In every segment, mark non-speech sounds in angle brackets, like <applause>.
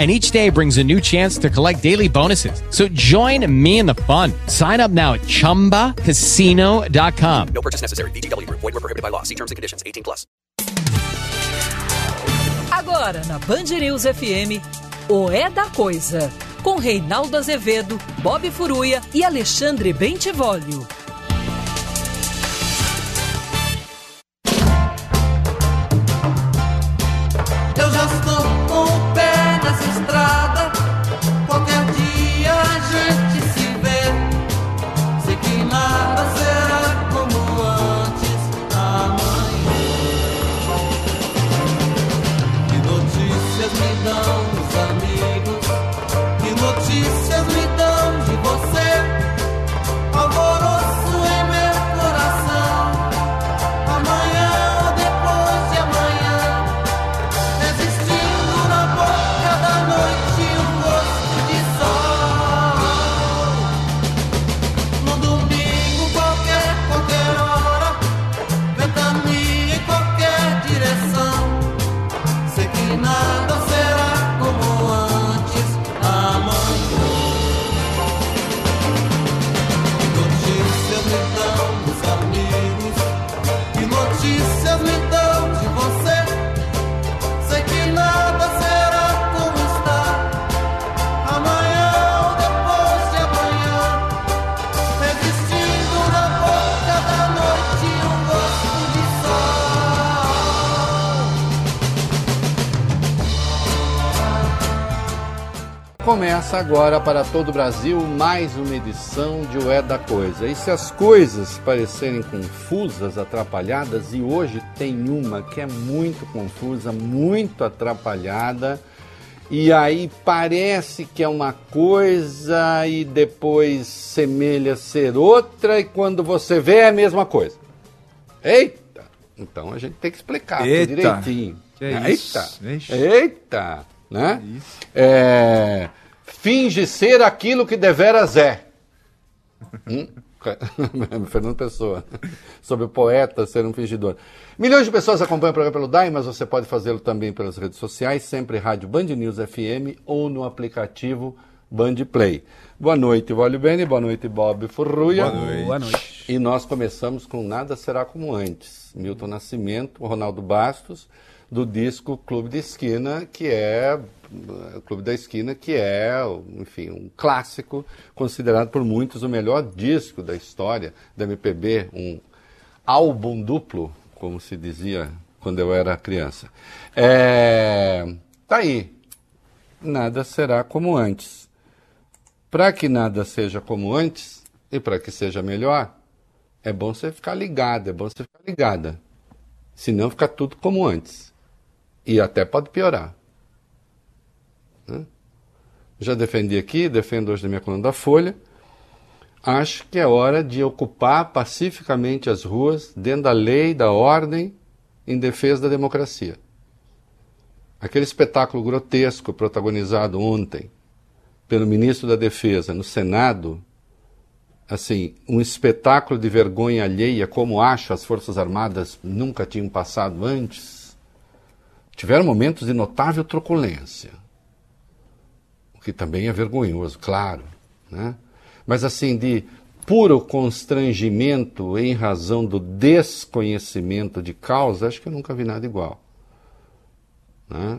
and each day brings a new chance to collect daily bonuses. So join me in the fun. Sign up now at ChumbaCasino.com. No purchase necessary. VGW. Void were prohibited by law. See terms and conditions. 18 plus. Agora na Band News FM, o É da Coisa, com Reinaldo Azevedo, Bob Furuia e Alexandre Bentivolio. Começa agora para todo o Brasil mais uma edição de O É da Coisa. E se as coisas parecerem confusas, atrapalhadas, e hoje tem uma que é muito confusa, muito atrapalhada, e aí parece que é uma coisa e depois semelha ser outra, e quando você vê é a mesma coisa. Eita! Então a gente tem que explicar Eita. direitinho. Que é Eita! isso? Eita! Né? Isso. É, finge ser aquilo que deveras é. Hum? <laughs> Fernando Pessoa, sobre o poeta ser um fingidor. Milhões de pessoas acompanham o programa pelo DAI, mas você pode fazê-lo também pelas redes sociais, sempre Rádio Band News FM ou no aplicativo Band Play. Boa noite, Vale Bene, boa noite, Bob Furruia. Boa noite. Boa noite. E nós começamos com Nada Será Como Antes. Milton Nascimento, Ronaldo Bastos, do disco Clube da Esquina, que é Clube da Esquina, que é, enfim, um clássico, considerado por muitos o melhor disco da história da MPB, um álbum duplo, como se dizia quando eu era criança. É, tá aí. Nada será como antes. Para que nada seja como antes e para que seja melhor, é bom você ficar ligado, é bom você ficar ligada. Senão fica tudo como antes. E até pode piorar. Né? Já defendi aqui, defendo hoje na minha coluna da Folha. Acho que é hora de ocupar pacificamente as ruas, dentro da lei, da ordem, em defesa da democracia. Aquele espetáculo grotesco protagonizado ontem pelo ministro da Defesa no Senado, assim, um espetáculo de vergonha alheia, como acho as Forças Armadas nunca tinham passado antes, tiveram momentos de notável truculência, o que também é vergonhoso, claro, né? Mas assim, de puro constrangimento em razão do desconhecimento de causa, acho que eu nunca vi nada igual. Né?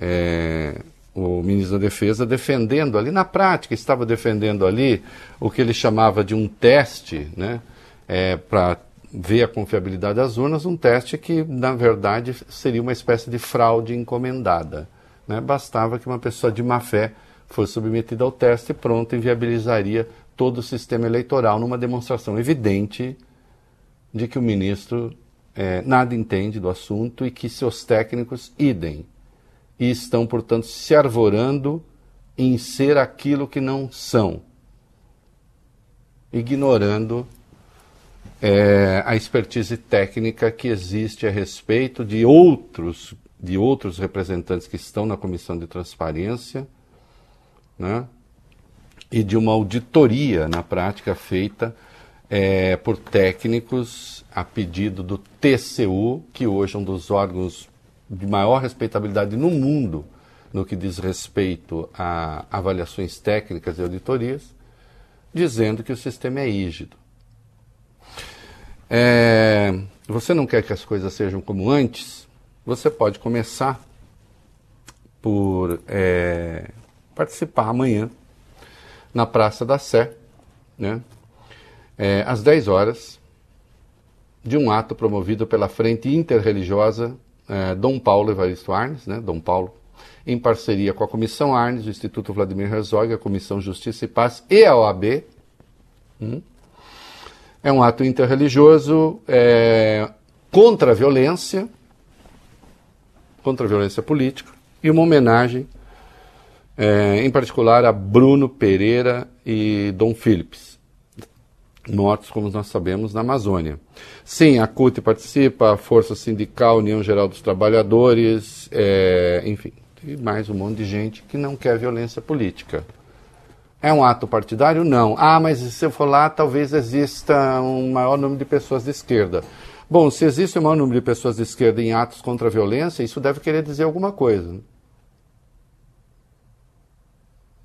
É, o ministro da Defesa defendendo ali, na prática, estava defendendo ali o que ele chamava de um teste né, é, para ver a confiabilidade das urnas, um teste que, na verdade, seria uma espécie de fraude encomendada. Né? Bastava que uma pessoa de má fé fosse submetida ao teste e pronto, inviabilizaria todo o sistema eleitoral numa demonstração evidente de que o ministro é, nada entende do assunto e que seus técnicos idem. E estão, portanto, se arvorando em ser aquilo que não são, ignorando é, a expertise técnica que existe a respeito de outros, de outros representantes que estão na comissão de transparência, né? e de uma auditoria na prática feita é, por técnicos a pedido do TCU, que hoje é um dos órgãos de maior respeitabilidade no mundo no que diz respeito a avaliações técnicas e auditorias, dizendo que o sistema é rígido. É, você não quer que as coisas sejam como antes? Você pode começar por é, participar amanhã na Praça da Sé, né, é, às 10 horas, de um ato promovido pela Frente Interreligiosa é, Dom Paulo Evaristo Arnes, né, Dom Paulo, em parceria com a Comissão Arnes, o Instituto Vladimir Herzog, a Comissão Justiça e Paz e a OAB. Hum, é um ato interreligioso é, contra a violência, contra a violência política, e uma homenagem, é, em particular, a Bruno Pereira e Dom Philips, mortos, como nós sabemos, na Amazônia. Sim, a CUT participa, a Força Sindical, União Geral dos Trabalhadores, é, enfim, e mais um monte de gente que não quer violência política. É um ato partidário? Não. Ah, mas se eu for lá, talvez exista um maior número de pessoas de esquerda. Bom, se existe um maior número de pessoas de esquerda em atos contra a violência, isso deve querer dizer alguma coisa. Né?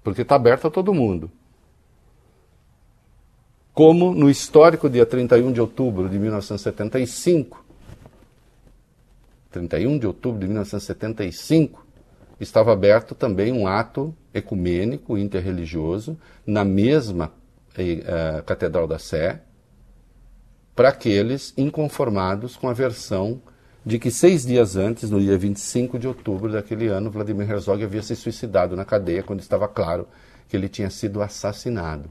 Porque está aberto a todo mundo. Como no histórico dia 31 de outubro de 1975, 31 de outubro de 1975, estava aberto também um ato ecumênico, interreligioso, na mesma uh, Catedral da Sé, para aqueles inconformados com a versão de que seis dias antes, no dia 25 de outubro daquele ano, Vladimir Herzog havia se suicidado na cadeia quando estava claro que ele tinha sido assassinado.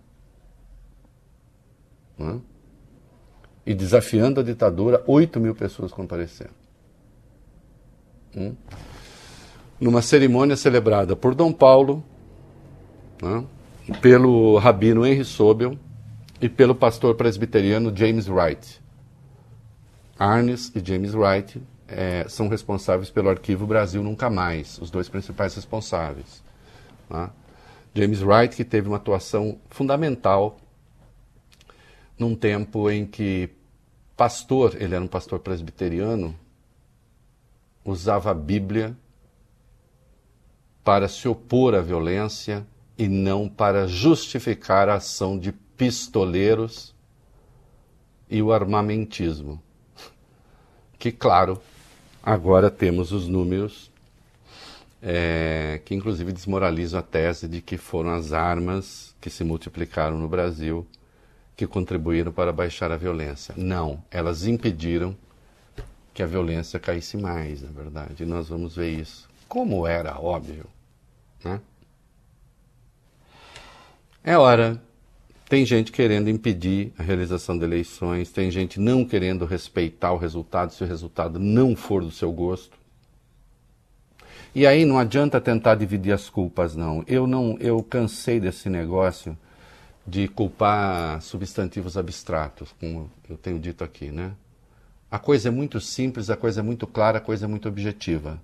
E desafiando a ditadura, 8 mil pessoas compareceram. Hum? Numa cerimônia celebrada por Dom Paulo, né, pelo rabino Henry Sobel e pelo pastor presbiteriano James Wright. Arnes e James Wright é, são responsáveis pelo arquivo Brasil Nunca Mais, os dois principais responsáveis. Né? James Wright, que teve uma atuação fundamental num tempo em que pastor, ele era um pastor presbiteriano, usava a Bíblia para se opor à violência e não para justificar a ação de pistoleiros e o armamentismo. Que, claro, agora temos os números é, que, inclusive, desmoralizam a tese de que foram as armas que se multiplicaram no Brasil que contribuíram para baixar a violência. Não, elas impediram que a violência caísse mais, na verdade. E nós vamos ver isso. Como era óbvio, né? É hora. Tem gente querendo impedir a realização de eleições, tem gente não querendo respeitar o resultado se o resultado não for do seu gosto. E aí não adianta tentar dividir as culpas, não. Eu não, eu cansei desse negócio de culpar substantivos abstratos, como eu tenho dito aqui, né? A coisa é muito simples, a coisa é muito clara, a coisa é muito objetiva.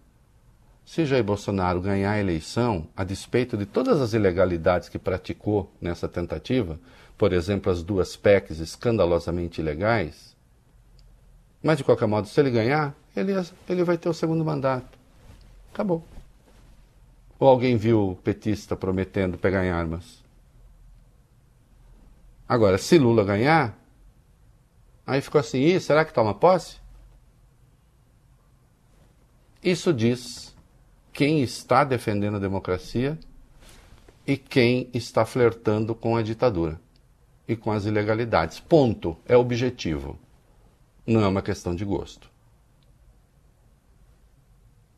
Se Jair Bolsonaro ganhar a eleição, a despeito de todas as ilegalidades que praticou nessa tentativa, por exemplo, as duas PECs escandalosamente ilegais, mas de qualquer modo, se ele ganhar, ele, ele vai ter o segundo mandato. Acabou. Ou alguém viu o petista prometendo pegar em armas? Agora, se Lula ganhar, aí ficou assim, será que toma posse? Isso diz quem está defendendo a democracia e quem está flertando com a ditadura e com as ilegalidades. Ponto. É objetivo. Não é uma questão de gosto.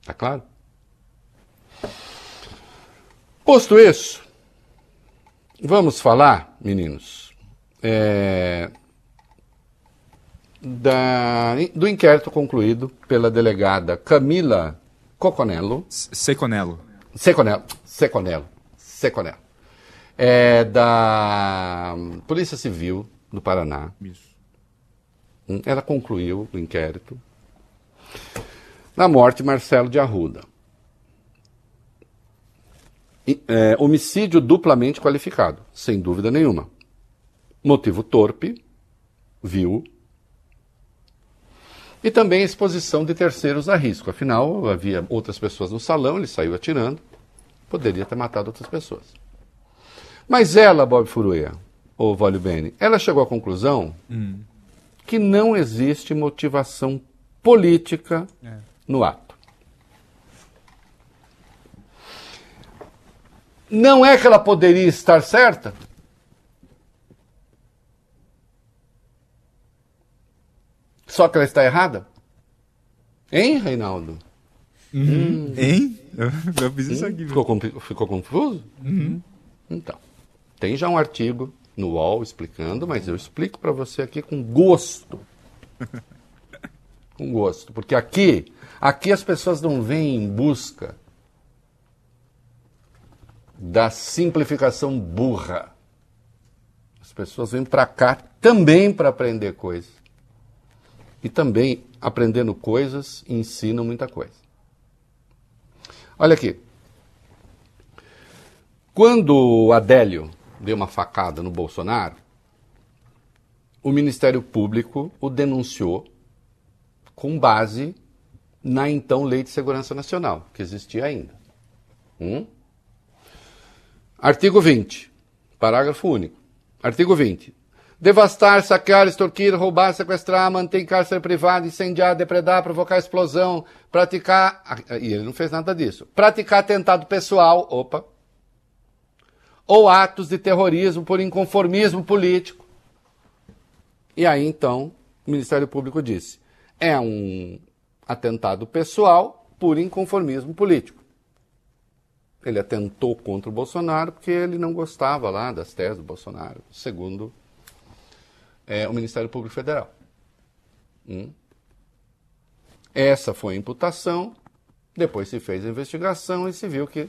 Tá claro? Posto isso, vamos falar, meninos, é, da- do inquérito concluído pela delegada Camila Coconello, Seconello. Seconello, Seconello, Seconello, é, da Polícia Civil do Paraná. Isso. Hum, Ela concluiu o inquérito na morte de Marcelo de Arruda. É, homicídio duplamente qualificado, sem dúvida nenhuma. Motivo torpe, vil. E também exposição de terceiros a risco. Afinal, havia outras pessoas no salão, ele saiu atirando. Poderia ter matado outras pessoas. Mas ela, Bob Furuia, ou Vólio Bene, ela chegou à conclusão que não existe motivação política no ato. Não é que ela poderia estar certa? Só que ela está errada? Hein, Reinaldo? Hein? Eu, eu fiz isso aqui. Ficou, ficou confuso? Então, tem já um artigo no UOL explicando, mas eu explico para você aqui com gosto. com gosto. Porque aqui, aqui as pessoas não vêm em busca da simplificação burra. As pessoas vêm para cá também para aprender coisas. E também, aprendendo coisas, ensinam muita coisa. Olha aqui. Quando o Adélio deu uma facada no Bolsonaro, o Ministério Público o denunciou com base na então Lei de Segurança Nacional, que existia ainda. Hum? Artigo 20, parágrafo único. Artigo 20. Devastar, saquear, extorquir, roubar, sequestrar, manter em cárcere privado, incendiar, depredar, provocar explosão, praticar. ah, E ele não fez nada disso. Praticar atentado pessoal, opa. Ou atos de terrorismo por inconformismo político. E aí então o Ministério Público disse: é um atentado pessoal por inconformismo político. Ele atentou contra o Bolsonaro porque ele não gostava lá das teses do Bolsonaro, segundo é, o Ministério Público Federal. Hum. Essa foi a imputação, depois se fez a investigação e se viu que,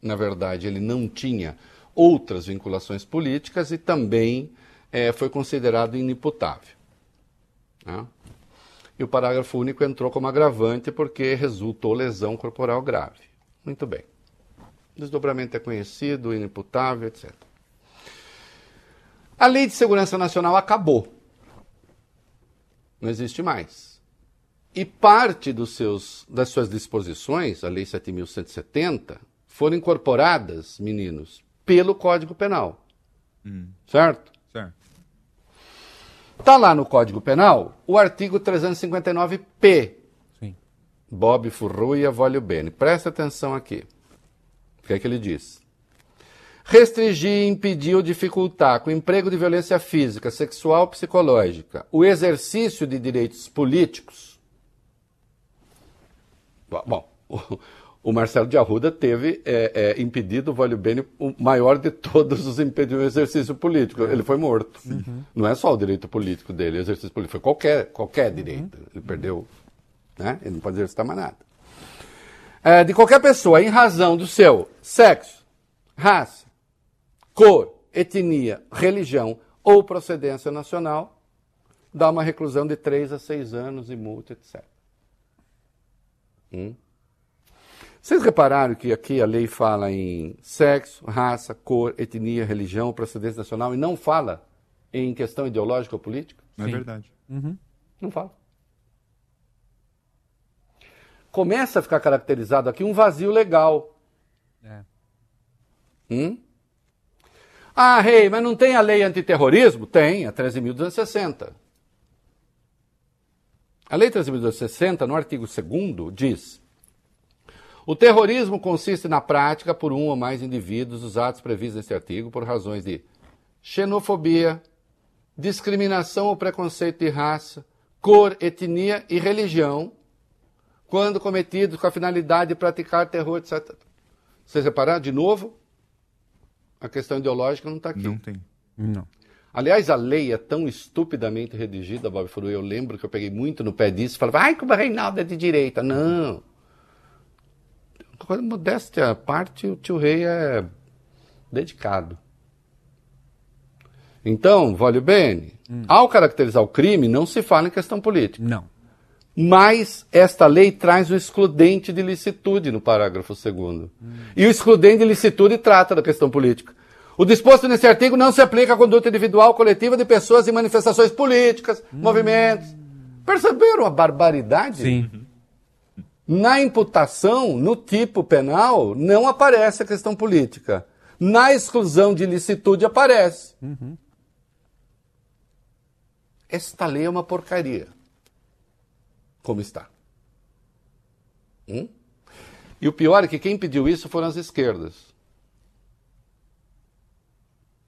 na verdade, ele não tinha outras vinculações políticas e também é, foi considerado inimputável. né? E o parágrafo único entrou como agravante porque resultou lesão corporal grave. Muito bem. Desdobramento é conhecido, inimputável, etc. A Lei de Segurança Nacional acabou. Não existe mais. E parte dos seus, das suas disposições, a Lei 7.170, foram incorporadas, meninos, pelo Código Penal. Certo? Certo. Está lá no Código Penal o artigo 359-P. Sim. Bob Furruia Volio Bene. Presta atenção aqui. O que é que ele diz? Restringir, impedir ou dificultar com emprego de violência física, sexual ou psicológica o exercício de direitos políticos. Bom, o, Marcelo de Arruda teve é, é, impedido o Volio Bene o maior de todos os impedimentos do exercício político. Ele foi morto. Não é só o direito político dele, o exercício político, foi qualquer, qualquer direito. Ele perdeu, né? ele não pode exercitar mais nada. É, de qualquer pessoa, em razão do seu sexo, raça, cor, etnia, religião ou procedência nacional, dá uma reclusão de 3 a 6 anos e multa, etc. Hum? Vocês repararam que aqui a lei fala em sexo, raça, cor, etnia, religião, procedência nacional e não fala em questão ideológica ou política? Não é verdade. Não fala. Começa a ficar caracterizado aqui um vazio legal. É. Hum? Ah, rei, mas não tem a lei antiterrorismo? Tem, a 13.260. A lei 13.260, no artigo 2 diz: O terrorismo consiste na prática por um ou mais indivíduos dos atos previstos neste artigo por razões de xenofobia, discriminação ou preconceito de raça, cor, etnia e religião, quando cometidos com a finalidade de praticar terror, etc. Vocês repararam, de novo, a questão ideológica não está aqui. Não tem. Não. Aliás, a lei é tão estupidamente redigida, Bob Furu, eu lembro que eu peguei muito no pé disso e falava, ai, como o Reinaldo é de direita. Não. Modéstia à parte, o tio Rei é dedicado. Então, voglio bene, ao caracterizar o crime, não se fala em questão política. Não. Mas esta lei traz o excludente de licitude no parágrafo 2 E o excludente de licitude trata da questão política. O disposto nesse artigo não se aplica à conduta individual coletiva de pessoas em manifestações políticas, movimentos. Perceberam a barbaridade? Sim. Na imputação, no tipo penal, não aparece a questão política. Na exclusão de licitude aparece. Esta lei é uma porcaria. Como está. Hum? E o pior é que quem pediu isso foram as esquerdas.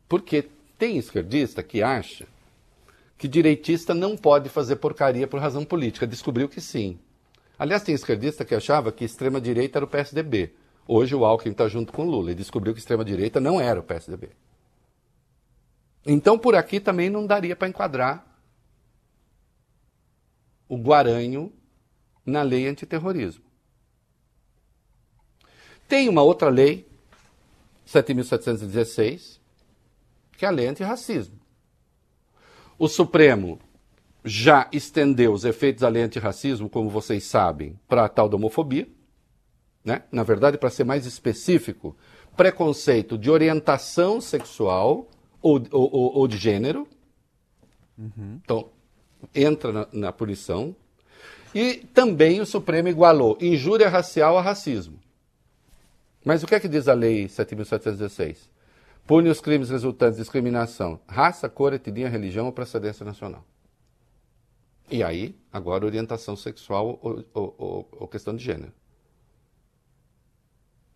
Porque tem esquerdista que acha que direitista não pode fazer porcaria por razão política. Descobriu que sim. Aliás, tem esquerdista que achava que extrema-direita era o PSDB. Hoje o Alckmin está junto com o Lula e descobriu que extrema-direita não era o PSDB. Então, por aqui também não daria para enquadrar o Guaranho na lei antiterrorismo. Tem uma outra lei, 7.716, que é a lei antirracismo. O Supremo já estendeu os efeitos da lei antirracismo, como vocês sabem, para a tal da homofobia. Né? Na verdade, para ser mais específico, preconceito de orientação sexual ou, ou- ou- ou de gênero. Então, entra na, na punição. E também o Supremo igualou injúria racial a racismo. Mas o que é que diz a Lei 7.716? Pune os crimes resultantes de discriminação, raça, cor, etnia, religião ou procedência nacional. E aí, agora, orientação sexual ou, ou- ou- ou questão de gênero.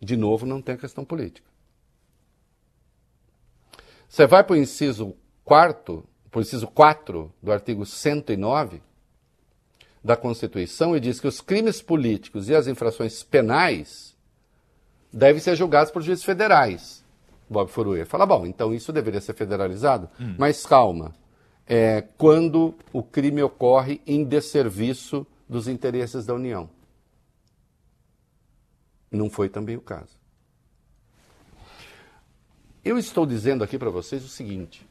De novo, não tem a questão política. Você vai para o inciso 4, o inciso 4 do artigo 109 da Constituição e diz que os crimes políticos e as infrações penais devem ser julgados por juízes federais. Bob Furuia fala, bom, então isso deveria ser federalizado, mas calma, é quando o crime ocorre em desserviço dos interesses da União. Não foi também o caso. Eu estou dizendo aqui para vocês o seguinte: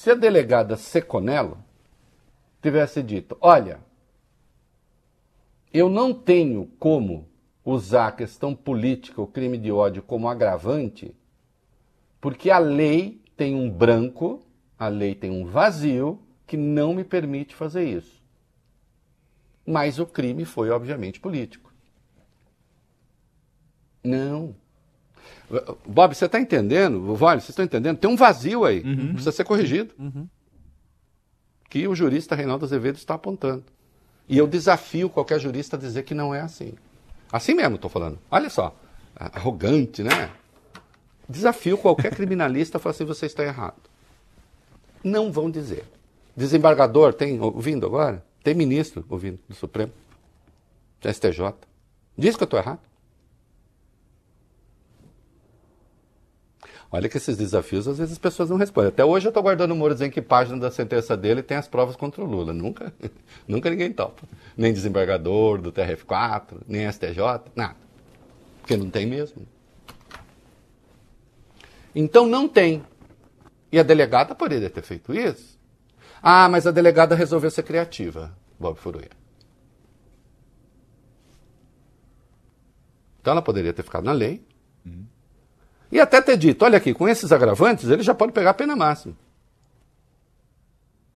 se a delegada Seconello tivesse dito, olha, eu não tenho como usar a questão política, o crime de ódio, como agravante, porque a lei tem um branco, a lei tem um vazio que não me permite fazer isso. Mas o crime foi, obviamente, político. Não. Bob, você está entendendo? Vale, vocês estão entendendo? Tem um vazio aí. Precisa ser corrigido. Que o jurista Reinaldo Azevedo está apontando. E eu desafio qualquer jurista a dizer que não é assim. Assim mesmo estou falando. Olha só. Arrogante, né? Desafio qualquer criminalista a falar assim, você está errado. Não vão dizer. Desembargador, tem ouvindo agora? Tem ministro ouvindo do Supremo, STJ. Diz que eu estou errado. Olha que esses desafios, às vezes as pessoas não respondem. Até hoje eu estou guardando o Moro dizendo que página da sentença dele tem as provas contra o Lula. Nunca, <laughs> nunca ninguém topa. Nem desembargador do TRF4, nem STJ, nada. Porque não tem mesmo. Então não tem. E a delegada poderia ter feito isso. Ah, mas a delegada resolveu ser criativa, Bob Furuia. Então ela poderia ter ficado na lei. E até ter dito, olha aqui, com esses agravantes, ele já pode pegar a pena máxima.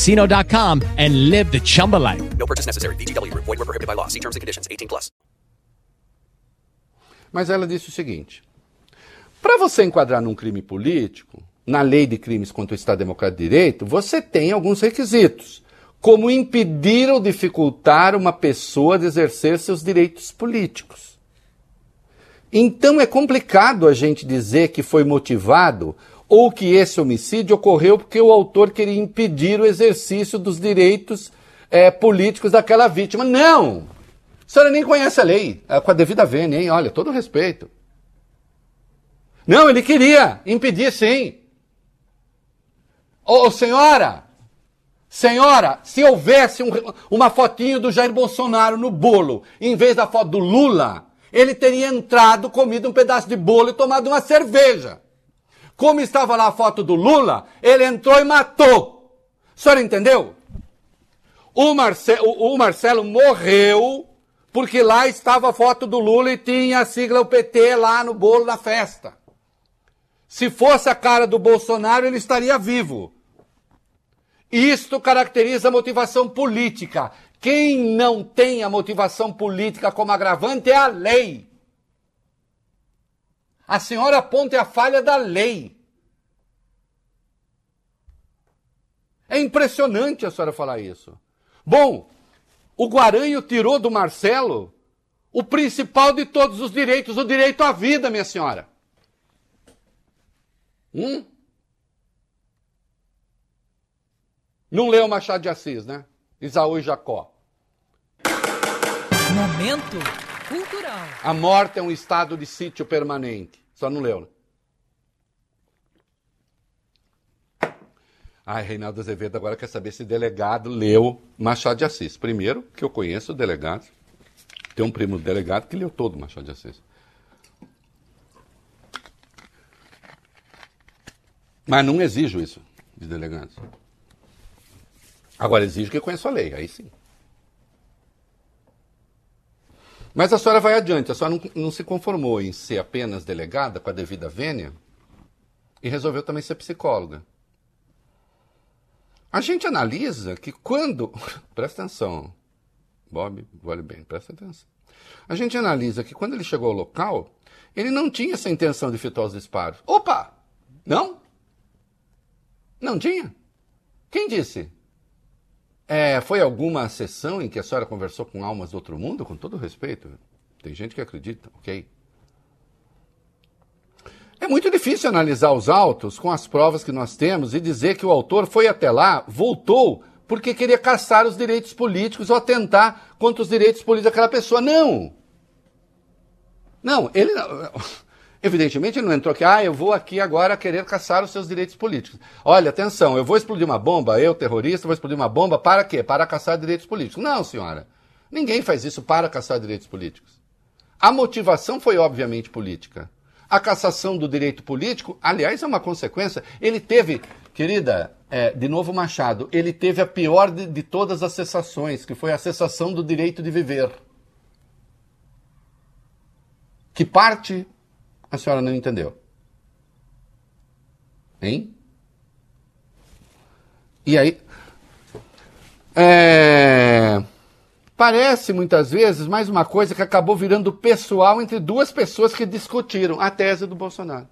chumbacasino.com and live the Chumba life. No purchase necessary. VGW Group. Void were prohibited by law. See terms and conditions. 18 plus. Mas ela disse o seguinte: para você enquadrar num crime político, na lei de crimes contra o Estado Democrático de Direito, você tem alguns requisitos, como impedir ou dificultar uma pessoa de exercer seus direitos políticos. Então é complicado a gente dizer que foi motivado ou que esse homicídio ocorreu porque o autor queria impedir o exercício dos direitos eh, políticos daquela vítima. Não! A senhora nem conhece a lei, é, com a devida vênia, hein? Olha, todo respeito. Não, ele queria impedir, sim. Ô, senhora, senhora, se houvesse um- uma fotinho do Jair Bolsonaro no bolo, em vez da foto do Lula, ele teria entrado, comido um pedaço de bolo e tomado uma cerveja. Como estava lá a foto do Lula, ele entrou e matou. A senhora entendeu? O, Marce- o- o Marcelo morreu porque lá estava a foto do Lula e tinha a sigla o PT lá no bolo da festa. Se fosse a cara do Bolsonaro, ele estaria vivo. Isto caracteriza a motivação política. Quem não tem a motivação política como agravante é a lei. A senhora aponta a falha da lei. É impressionante a senhora falar isso. Bom, o Guaranho tirou do Marcelo o principal de todos os direitos, o direito à vida, minha senhora. Hum? Não leu Machado de Assis, né? Isaú e Jacó. Momento cultural. A morte é um estado de sítio permanente. Só não leu, né? Ai, Reinaldo Azevedo agora quer saber se delegado leu Machado de Assis. Primeiro, que eu conheço o delegado. Tem um primo delegado que leu todo Machado de Assis. Mas não exijo isso de delegados. Agora exijo que conheça a lei, aí sim. Mas a senhora vai adiante, a senhora não, não se conformou em ser apenas delegada com a devida vênia e resolveu também ser psicóloga. A gente analisa que quando. <laughs> Presta atenção, Bob, vale bem, presta atenção. A gente analisa que quando ele chegou ao local, ele não tinha essa intenção de efetuar os disparos. Opa! Não? Não tinha? Quem disse? É, foi alguma sessão em que a senhora conversou com almas do outro mundo? Com todo respeito. Tem gente que acredita, ok? É muito difícil analisar os autos com as provas que nós temos e dizer que o autor foi até lá, voltou, porque queria caçar os direitos políticos ou atentar contra os direitos políticos daquela pessoa. Não! Não, ele não. Evidentemente ele não entrou aqui, ah, eu vou aqui agora querer caçar os seus direitos políticos. Olha, atenção, eu vou explodir uma bomba, eu, terrorista, vou explodir uma bomba para quê? Para caçar direitos políticos. Não, senhora. Ninguém faz isso para caçar direitos políticos. A motivação foi obviamente política. A cassação do direito político, aliás, é uma consequência. Ele teve, querida, é, de novo Machado, ele teve a pior de, de todas as cessações, que foi a cessação do direito de viver. Que parte a senhora não entendeu? Hein? E aí. É, Parece muitas vezes mais uma coisa que acabou virando pessoal entre duas pessoas que discutiram a tese do Bolsonaro.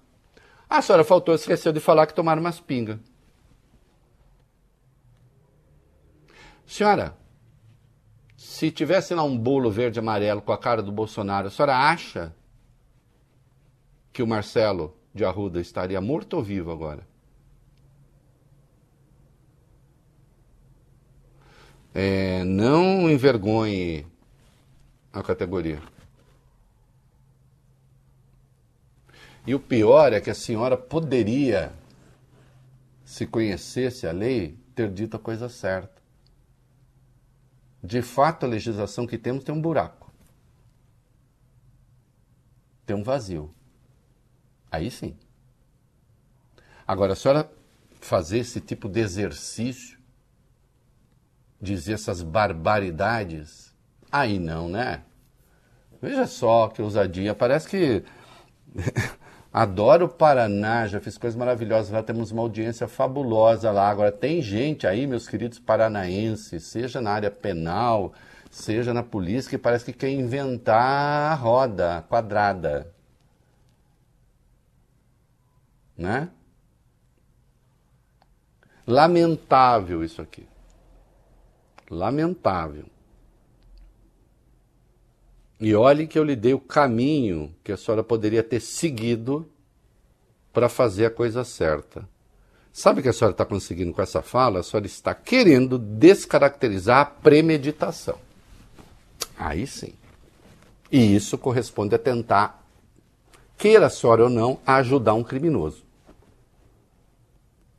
A senhora faltou, esqueceu de falar que tomaram umas pingas. Senhora, se tivesse lá um bolo verde e amarelo com a cara do Bolsonaro, a senhora acha que o Marcelo de Arruda estaria morto ou vivo agora? É, não envergonhe a categoria. E o pior é que a senhora poderia, se conhecesse a lei, ter dito a coisa certa. De fato, a legislação que temos tem um buraco. Tem um vazio. Aí sim. Agora, a senhora fazer esse tipo de exercício, dizer essas barbaridades, aí não, né? Veja só que ousadia. Parece que. <laughs> Adoro o Paraná, já fiz coisas maravilhosas lá, temos uma audiência fabulosa lá. Agora, tem gente aí, meus queridos paranaenses, seja na área penal, seja na polícia, que parece que quer inventar a roda quadrada. Né? Lamentável isso aqui. Lamentável. E olhe que eu lhe dei o caminho que a senhora poderia ter seguido para fazer a coisa certa. Sabe o que a senhora está conseguindo com essa fala? A senhora está querendo descaracterizar a premeditação. Aí sim. E isso corresponde a tentar, queira a senhora ou não, ajudar um criminoso.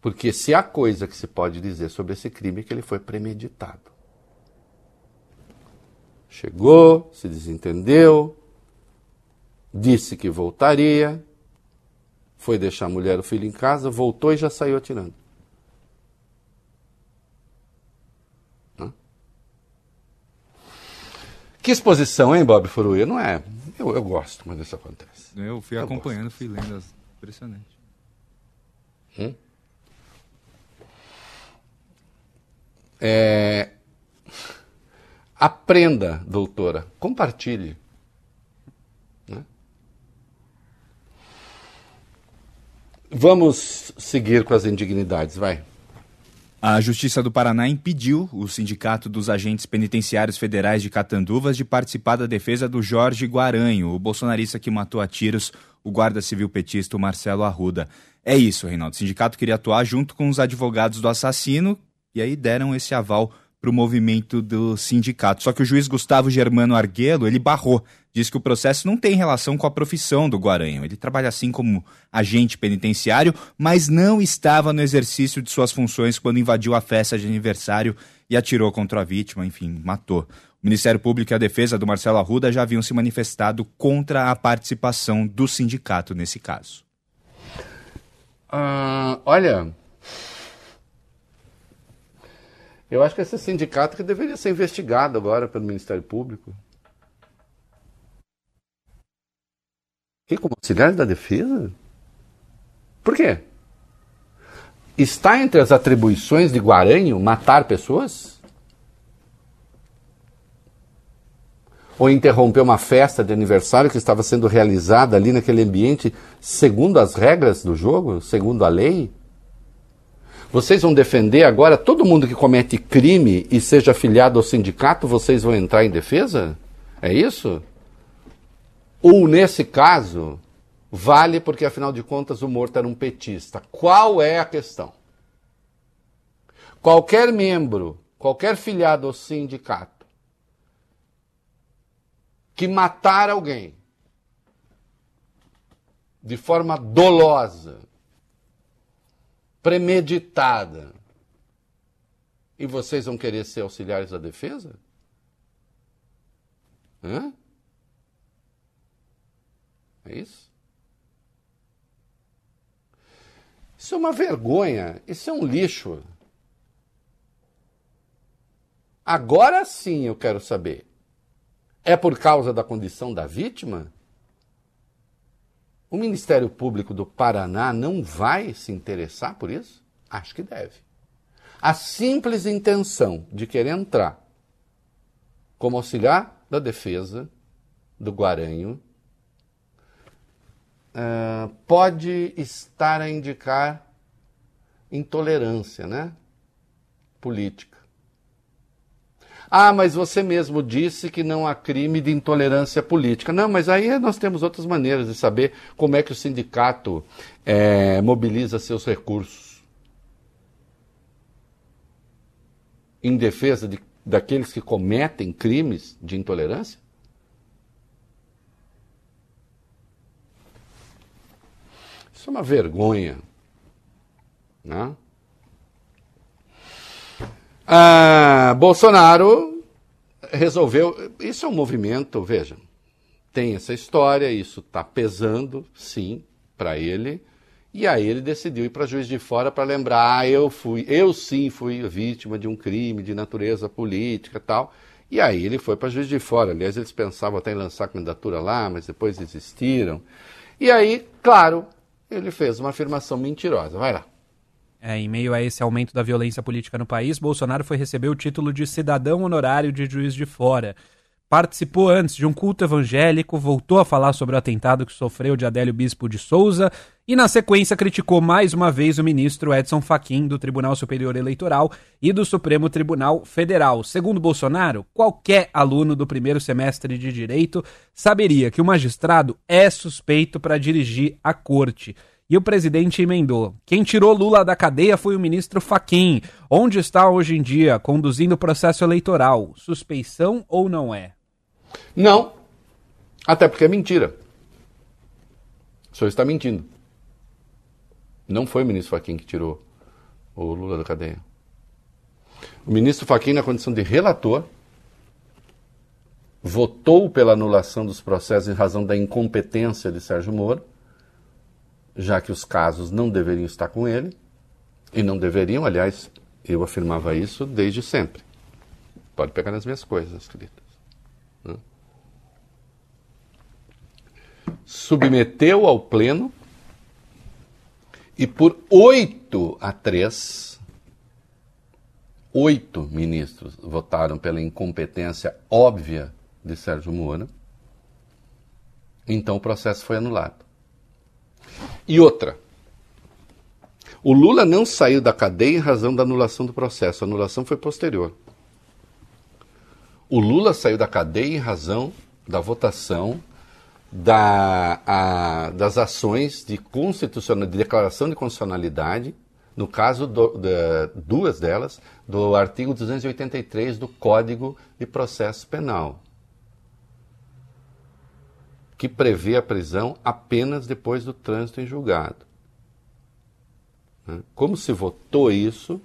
Porque se há coisa que se pode dizer sobre esse crime é que ele foi premeditado. Chegou, se desentendeu, disse que voltaria, foi deixar a mulher e o filho em casa, voltou e já saiu atirando. Que exposição, hein, Bob Furuia? Não é? Eu, eu gosto quando isso acontece. Eu fui Eu acompanhando, fui lendo. as- Impressionante. Hum? É... Aprenda, doutora, compartilhe. né? Vamos seguir com as indignidades, vai. A Justiça do Paraná impediu o Sindicato dos Agentes Penitenciários Federais de Catanduvas de participar da defesa do Jorge Guaranho, o bolsonarista que matou a tiros o guarda civil petista Marcelo Arruda. É isso, Reinaldo. O sindicato queria atuar junto com os advogados do assassino e aí deram esse aval para o movimento do sindicato. Só que o juiz Gustavo Germano Arguello, ele barrou. Diz que o processo não tem relação com a profissão do Guaranho. Ele trabalha assim como agente penitenciário, mas não estava no exercício de suas funções quando invadiu a festa de aniversário e atirou contra a vítima, enfim, matou. O Ministério Público e a defesa do Marcelo Arruda já haviam se manifestado contra a participação do sindicato nesse caso. Ah, olha, eu acho que esse sindicato que deveria ser investigado agora pelo Ministério Público. E como auxiliar da defesa? Por quê? Está entre as atribuições de Guaranho matar pessoas? Ou interromper uma festa de aniversário que estava sendo realizada ali naquele ambiente segundo as regras do jogo, segundo a lei? Vocês vão defender agora todo mundo que comete crime e seja afiliado ao sindicato, vocês vão entrar em defesa? É isso? Ou nesse caso, vale porque afinal de contas o morto era um petista. Qual é a questão? Qualquer membro, qualquer filiado ao sindicato que matar alguém de forma dolosa, premeditada, e vocês vão querer ser auxiliares da defesa? Hã? É isso? Isso é uma vergonha, isso é um lixo. Agora sim eu quero saber. É por causa da condição da vítima? O Ministério Público do Paraná não vai se interessar por isso? Acho que deve. A simples intenção de querer entrar como auxiliar da defesa do Guaranho uh, pode estar a indicar intolerância né? política. Ah, mas você mesmo disse que não há crime de intolerância política. Não, mas aí nós temos outras maneiras de saber como é que o sindicato é, mobiliza seus recursos em defesa de, daqueles que cometem crimes de intolerância. Isso é uma vergonha. Né? Ah, Bolsonaro resolveu. Isso é um movimento, veja, tem essa história, isso está pesando, sim, para ele. E aí ele decidiu ir para juiz de fora para lembrar, ah, eu fui, eu sim fui vítima de um crime de natureza política tal. E aí ele foi para juiz de fora. Aliás, eles pensavam até em lançar candidatura lá, mas depois desistiram. E aí, claro, ele fez uma afirmação mentirosa. Vai lá. É, em meio a esse aumento da violência política no país, Bolsonaro foi receber o título de cidadão honorário de juiz de fora. Participou antes de um culto evangélico, voltou a falar sobre o atentado que sofreu de Adélio Bispo de Souza e, na sequência, criticou mais uma vez o ministro Edson Fachin do Tribunal Superior Eleitoral e do Supremo Tribunal Federal. Segundo Bolsonaro, qualquer aluno do primeiro semestre de direito saberia que o magistrado é suspeito para dirigir a corte. E o presidente emendou: quem tirou Lula da cadeia foi o ministro Faquim. Onde está hoje em dia, conduzindo o processo eleitoral? Suspeição ou não é? Não, até porque é mentira. O senhor está mentindo. Não foi o ministro Fachin que tirou o Lula da cadeia. O ministro Fachin, na condição de relator, votou pela anulação dos processos em razão da incompetência de Sérgio Moro, já que os casos não deveriam estar com ele, e não deveriam, aliás, eu afirmava isso desde sempre. Pode pegar nas minhas coisas escritas. Né? Submeteu ao Pleno e por oito a três, oito ministros votaram pela incompetência óbvia de Sérgio Moro. Então o processo foi anulado. E outra, o Lula não saiu da cadeia em razão da anulação do processo. A anulação foi posterior. O Lula saiu da cadeia em razão da votação da, a, das ações de, constitucional, de declaração de constitucionalidade, no caso, do, da, duas delas, do artigo 283 do Código de Processo Penal, que prevê a prisão apenas depois do trânsito em julgado. Né? Como se votou isso,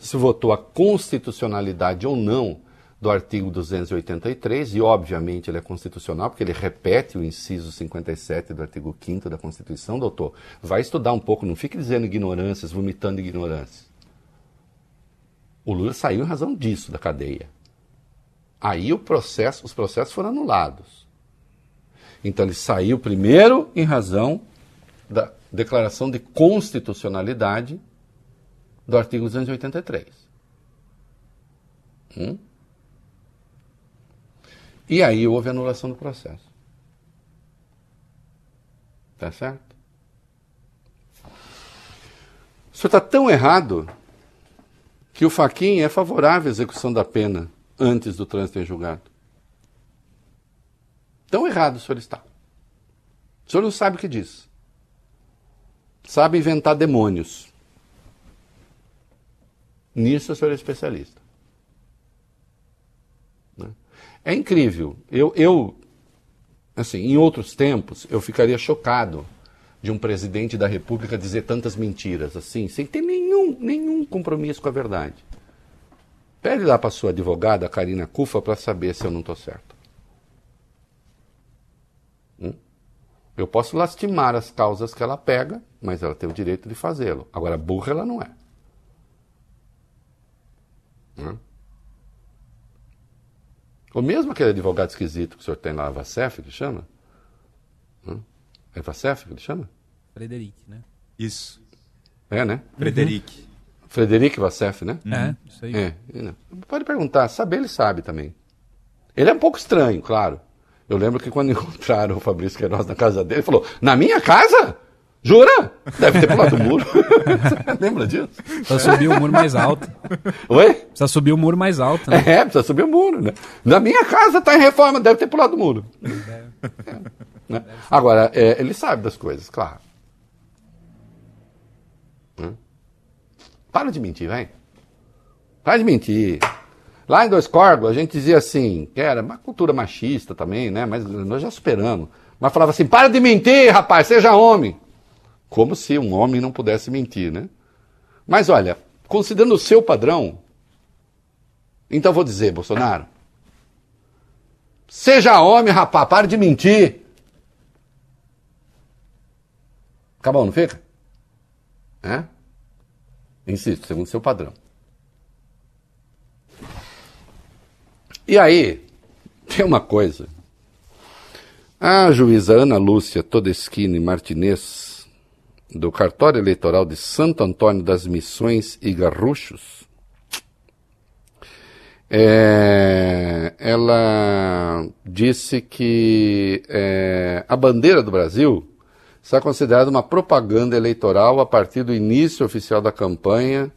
se votou a constitucionalidade ou não do artigo 283, e obviamente ele é constitucional, porque ele repete o inciso 57 do artigo 5 da Constituição, doutor. Vai estudar um pouco, não fique dizendo ignorâncias, vomitando ignorâncias. O Lula saiu em razão disso da cadeia. Aí processo, os processos foram anulados. Então ele saiu primeiro em razão da declaração de constitucionalidade do artigo 283. Hum? E aí houve anulação do processo. Tá certo? O senhor está tão errado que o Faquin é favorável à execução da pena antes do trânsito em julgado. Tão errado o senhor está. O senhor não sabe o que diz. Sabe inventar demônios. Nisso o senhor é especialista. É incrível. Eu, eu, assim, em outros tempos, eu ficaria chocado de um presidente da República dizer tantas mentiras assim, sem ter nenhum, nenhum compromisso com a verdade. Pede lá para sua advogada, Karina Cufa, para saber se eu não estou certo. Eu posso lastimar as causas que ela pega, mas ela tem o direito de fazê-lo. Agora, burra ela não é. Hum? Ou mesmo aquele advogado esquisito que o senhor tem lá, Vacef, que chama? Hum? É Vacef que ele chama? Frederic, né? Isso. É, né? Frederic. Frederic Vacef, né? É, isso aí. É. Pode perguntar, saber ele sabe também. Ele é um pouco estranho, claro. Eu lembro que quando <laughs> encontraram o Fabrício Queiroz na casa dele, ele falou: Na minha casa? Jura? Deve ter pulado o muro. <laughs> Lembra disso? Precisa subir o muro mais alto. Oi? Precisa subir o muro mais alto, né? É, precisa subir o muro, né? Na minha casa está em reforma, deve ter pulado o muro. É, né? Agora, é, ele sabe das coisas, claro. Hum? Para de mentir, vai. Para de mentir. Lá em Dois Corgos, a gente dizia assim, que era uma cultura machista também, né? Mas nós já superamos. Mas falava assim, para de mentir, rapaz, seja homem. Como se um homem não pudesse mentir, né? Mas olha, considerando o seu padrão, Então vou dizer, Bolsonaro. Seja homem, rapaz, pare de mentir. Acabou, não fica? É? Insisto, segundo seu padrão. E aí, tem uma coisa. A juíza Ana Lúcia Todeschini Martinez, do cartório eleitoral de Santo Antônio das Missões e Garruchos, é, ela disse que é, a bandeira do Brasil está considerada uma propaganda eleitoral a partir do início oficial da campanha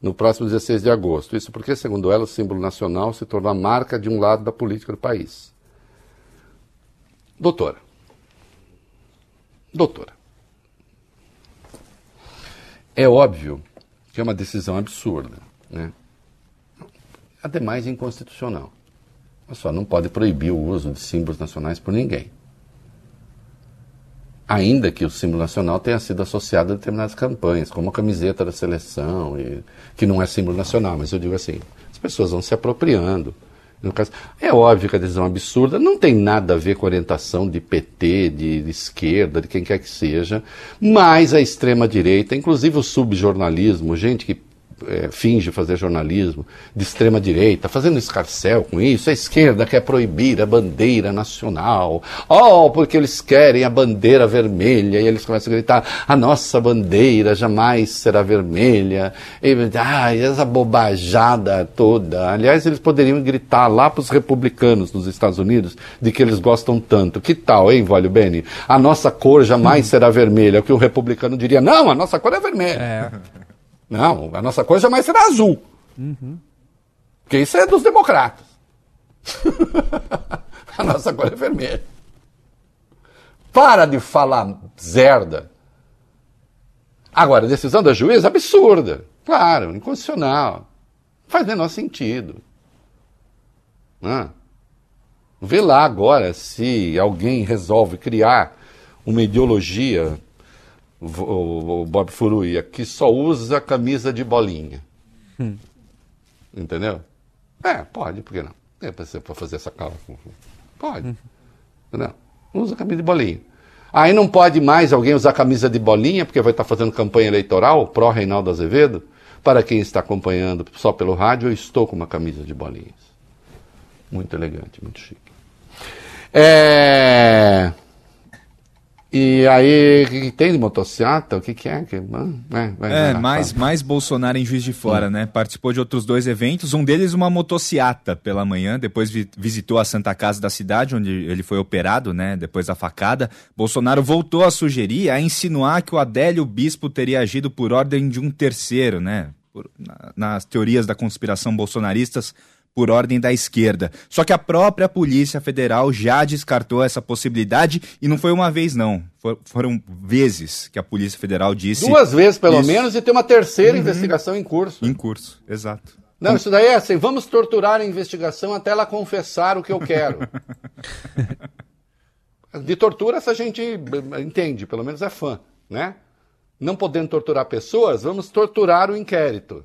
no próximo 16 de agosto. Isso porque, segundo ela, o símbolo nacional se tornou a marca de um lado da política do país. Doutora. Doutora. É óbvio que é uma decisão absurda, né? Ademais, inconstitucional. Mas só não pode proibir o uso de símbolos nacionais por ninguém. Ainda que o símbolo nacional tenha sido associado a determinadas campanhas, como a camiseta da seleção, e, que não é símbolo nacional, mas eu digo assim, as pessoas vão se apropriando. Caso, é óbvio que a decisão é absurda não tem nada a ver com orientação de PT, de, de esquerda, de quem quer que seja, mas a extrema-direita, inclusive o subjornalismo, gente que é, finge fazer jornalismo de extrema direita, fazendo escarcel com isso. A esquerda quer proibir a bandeira nacional. Oh, porque eles querem a bandeira vermelha. E eles começam a gritar: a nossa bandeira jamais será vermelha. E, ai, essa bobajada toda. Aliás, eles poderiam gritar lá para os republicanos nos Estados Unidos de que eles gostam tanto. Que tal, hein, Vólio Bene? A nossa cor jamais será vermelha. O que o republicano diria: não, a nossa cor é vermelha. É. <laughs> Não, a nossa cor jamais será azul. Porque isso é dos democratas. <laughs> a nossa cor é vermelha. Para de falar zerda. Agora, a decisão da juíza é absurda. Claro, inconstitucional. Não faz menor sentido. Vê lá agora se alguém resolve criar uma ideologia o, Bob Furuia, que só usa camisa de bolinha. Entendeu? É, pode, por que não? É para fazer essa cala. Pode. Entendeu? Usa camisa de bolinha. Aí não pode mais alguém usar camisa de bolinha, porque vai estar fazendo campanha eleitoral, pró Reinaldo Azevedo. Para quem está acompanhando só pelo rádio, eu estou com uma camisa de bolinhas. Muito elegante, muito chique. É... E aí, o que, que tem de motocicleta? O que, que é? Que... ah, vai, vai, vai É, lá, mais, fala. mais Bolsonaro em Juiz de Fora, né? Participou de outros dois eventos, um deles uma motociata pela manhã, depois vi- visitou a Santa Casa da cidade, onde ele foi operado, né? Depois da facada. Bolsonaro voltou a sugerir, a insinuar que o Adélio Bispo teria agido por ordem de um terceiro, né? Por- na- nas teorias da conspiração bolsonaristas, por ordem da esquerda. Só que a própria Polícia Federal já descartou essa possibilidade e não foi uma vez, não. For- foram vezes que a Polícia Federal disse. Duas vezes, pelo Isso. menos, e tem uma terceira investigação em curso. Em curso, exato. Não, isso daí é assim, vamos torturar a investigação até ela confessar o que eu quero. <laughs> De tortura essa gente entende, pelo menos é fã, né? Não podendo torturar pessoas, vamos torturar o inquérito.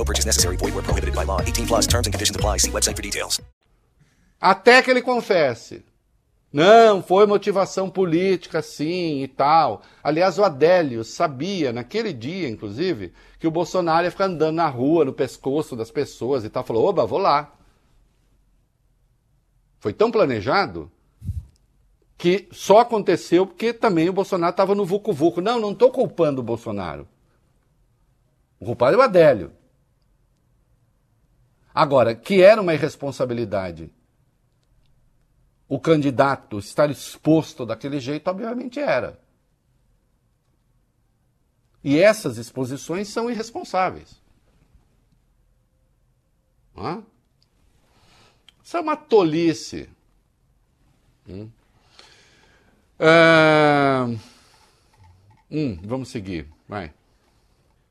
No purchase necessary. Void where prohibited by law. 18 plus terms and conditions apply. See website for details. Até que ele confesse. Não, foi motivação política, sim e tal. Aliás, o Adélio sabia, naquele dia, inclusive, que o Bolsonaro ia ficar andando na rua, no pescoço das pessoas e tal. Falou: oba, vou lá. Foi tão planejado que só aconteceu porque também o Bolsonaro estava no vucu-vucu. Não, não estou culpando o Bolsonaro. O culpado é o Adélio. Agora, que era uma irresponsabilidade o candidato estar exposto daquele jeito, obviamente era. E essas exposições são irresponsáveis. É? Isso é uma tolice. Hum. Ah, hum, vamos seguir. Vai.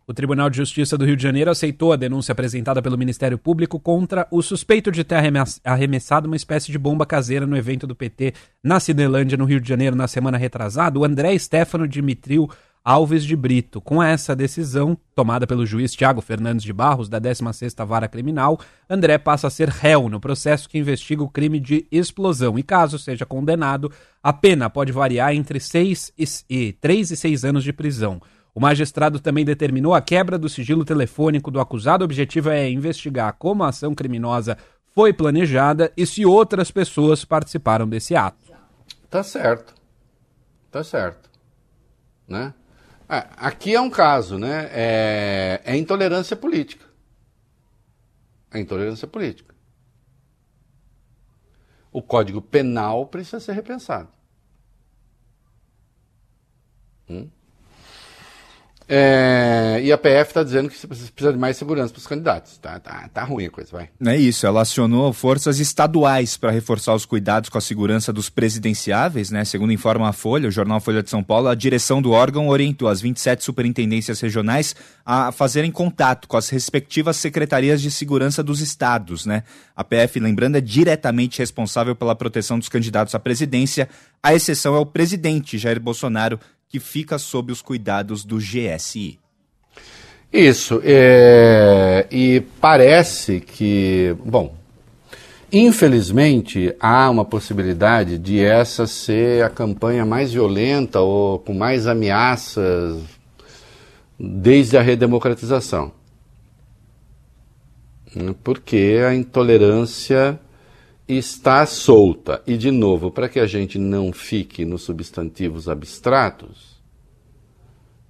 O Tribunal de Justiça do Rio de Janeiro aceitou a denúncia apresentada pelo Ministério Público contra o suspeito de ter arremess- arremessado uma espécie de bomba caseira no evento do PT na Cinelândia, no Rio de Janeiro, na semana retrasada, o André Stefano Dimitriu Alves de Brito. Com essa decisão, tomada pelo juiz Tiago Fernandes de Barros, da 16ª Vara Criminal, André passa a ser réu no processo que investiga o crime de explosão e, caso seja condenado, a pena pode variar entre 6 e 3 e 6 anos de prisão. O magistrado também determinou a quebra do sigilo telefônico do acusado. O objetivo é investigar como a ação criminosa foi planejada e se outras pessoas participaram desse ato. Tá certo. Tá certo. Né? Aqui é um caso, né? É, é intolerância política. É intolerância política. O Código Penal precisa ser repensado. Hum? É, e a PF está dizendo que precisa de mais segurança para os candidatos. Tá, tá, tá ruim a coisa, vai. É isso, ela acionou forças estaduais para reforçar os cuidados com a segurança dos presidenciáveis, né? Segundo informa a Folha, o jornal Folha de São Paulo, a direção do órgão orientou as 27 superintendências regionais a fazerem contato com as respectivas secretarias de segurança dos estados, né? A PF, lembrando, é diretamente responsável pela proteção dos candidatos à presidência, a exceção é o presidente Jair Bolsonaro, que fica sob os cuidados do GSI. Isso, é, e parece que, bom, infelizmente há uma possibilidade de essa ser a campanha mais violenta ou com mais ameaças desde a redemocratização. Porque a intolerância está solta. E, de novo, para que a gente não fique nos substantivos abstratos,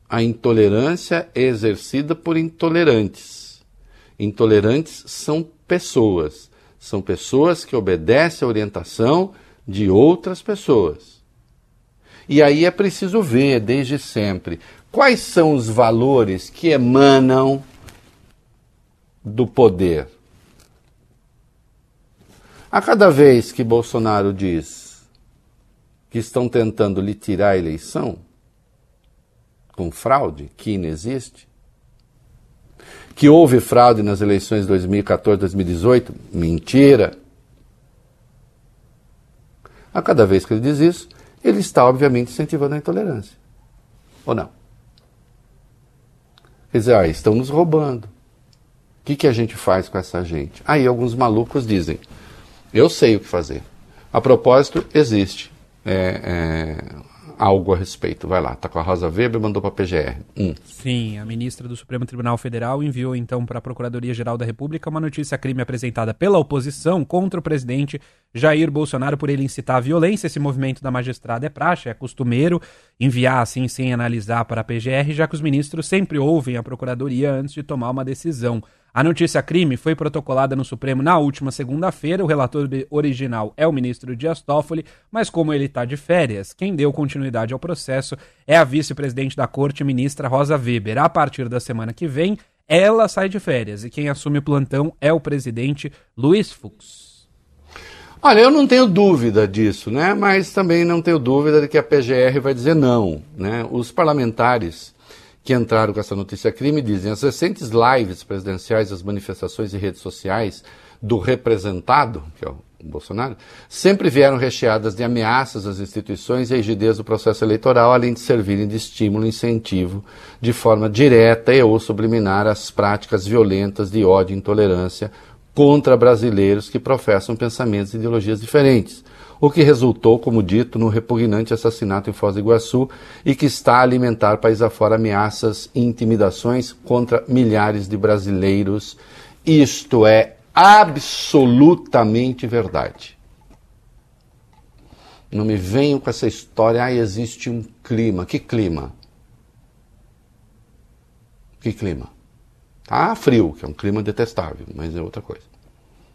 a intolerância é exercida por intolerantes. Intolerantes são pessoas. São pessoas que obedecem à orientação de outras pessoas. E aí é preciso ver, desde sempre, quais são os valores que emanam do poder. A cada vez que Bolsonaro diz que estão tentando lhe tirar a eleição, com fraude, que inexiste, que houve fraude nas eleições de 2014, 2018, mentira. A cada vez que ele diz isso, ele está, obviamente, incentivando a intolerância. Ou não? Quer dizer, ah, estão nos roubando. O que, que a gente faz com essa gente? Aí alguns malucos dizem, eu sei o que fazer. A propósito, existe é, é, algo a respeito. Vai lá, tá com a Rosa Weber, mandou para a PGR. Hum. Sim, a ministra do Supremo Tribunal Federal enviou então para a Procuradoria-Geral da República uma notícia crime apresentada pela oposição contra o presidente Jair Bolsonaro por ele incitar a violência. Esse movimento da magistrada é praxe, é costumeiro enviar assim sem analisar para a PGR, já que os ministros sempre ouvem a Procuradoria antes de tomar uma decisão. A notícia crime foi protocolada no Supremo na última segunda-feira. O relator original é o ministro Dias Toffoli, mas como ele está de férias, quem deu continuidade ao processo é a vice-presidente da corte, ministra Rosa Weber. A partir da semana que vem, ela sai de férias e quem assume o plantão é o presidente Luiz Fux. Olha, eu não tenho dúvida disso, né? Mas também não tenho dúvida de que a PGR vai dizer não, né? Os parlamentares que entraram com essa notícia crime dizem as recentes lives presidenciais, as manifestações e redes sociais do representado, que é o Bolsonaro, sempre vieram recheadas de ameaças às instituições e à rigidez do processo eleitoral, além de servirem de estímulo e incentivo de forma direta e ou subliminar às práticas violentas de ódio e intolerância contra brasileiros que professam pensamentos e ideologias diferentes o que resultou, como dito, no repugnante assassinato em Foz do Iguaçu e que está a alimentar país afora ameaças e intimidações contra milhares de brasileiros. Isto é absolutamente verdade. Não me venham com essa história, ah, existe um clima. Que clima? Que clima? Tá frio, que é um clima detestável, mas é outra coisa.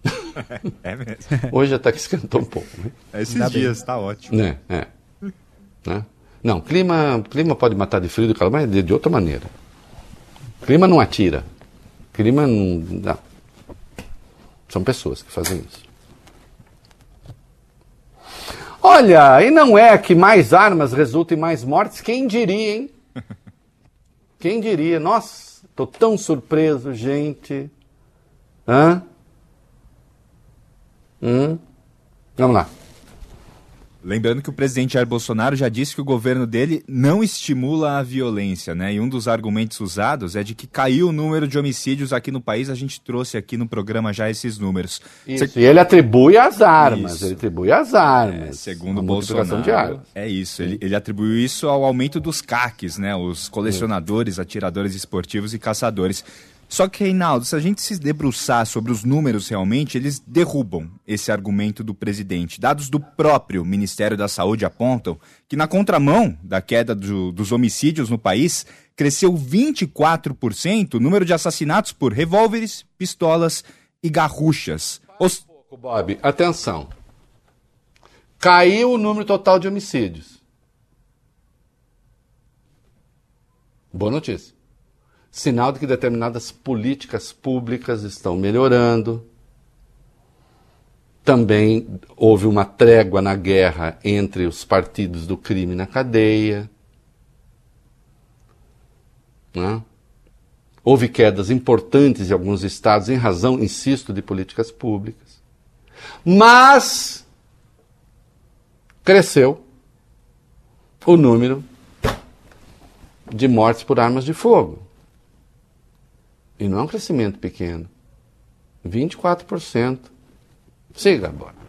<laughs> É mesmo. Hoje até que esquentou um pouco. Né? Esses Ainda dias, tá ótimo. Né? É. Né? Não, clima, clima pode matar de frio e de calor, mas de, de outra maneira. Clima não atira. Clima não. não. São pessoas que fazem isso. Olha, e não é que mais armas resultem em mais mortes? Quem diria, hein? <laughs> Quem diria? Nossa, tô tão surpreso, gente. Hã? Hum? Vamos lá. Lembrando que o presidente Jair Bolsonaro já disse que o governo dele não estimula a violência, né? E um dos argumentos usados é de que caiu o número de homicídios aqui no país. A gente trouxe aqui no programa já esses números. Isso, e ele atribui as armas. Isso. Ele atribui as armas. É, segundo Bolsonaro, de armas. é isso. Ele, ele atribuiu isso ao aumento dos CACs, né? Os colecionadores, atiradores esportivos e caçadores. Só que, Reinaldo, se a gente se debruçar sobre os números realmente, eles derrubam esse argumento do presidente. Dados do próprio Ministério da Saúde apontam que, na contramão da queda do- dos homicídios no país, cresceu 24% o número de assassinatos por revólveres, pistolas e garruchas. Os- Bob, atenção. Caiu o número total de homicídios. Boa notícia. Sinal de que determinadas políticas públicas estão melhorando. Também houve uma trégua na guerra entre os partidos do crime na cadeia. né? Houve quedas importantes em alguns estados em razão, insisto, de políticas públicas. Mas cresceu o número de mortes por armas de fogo. E não é um crescimento pequeno. 24%. Siga agora.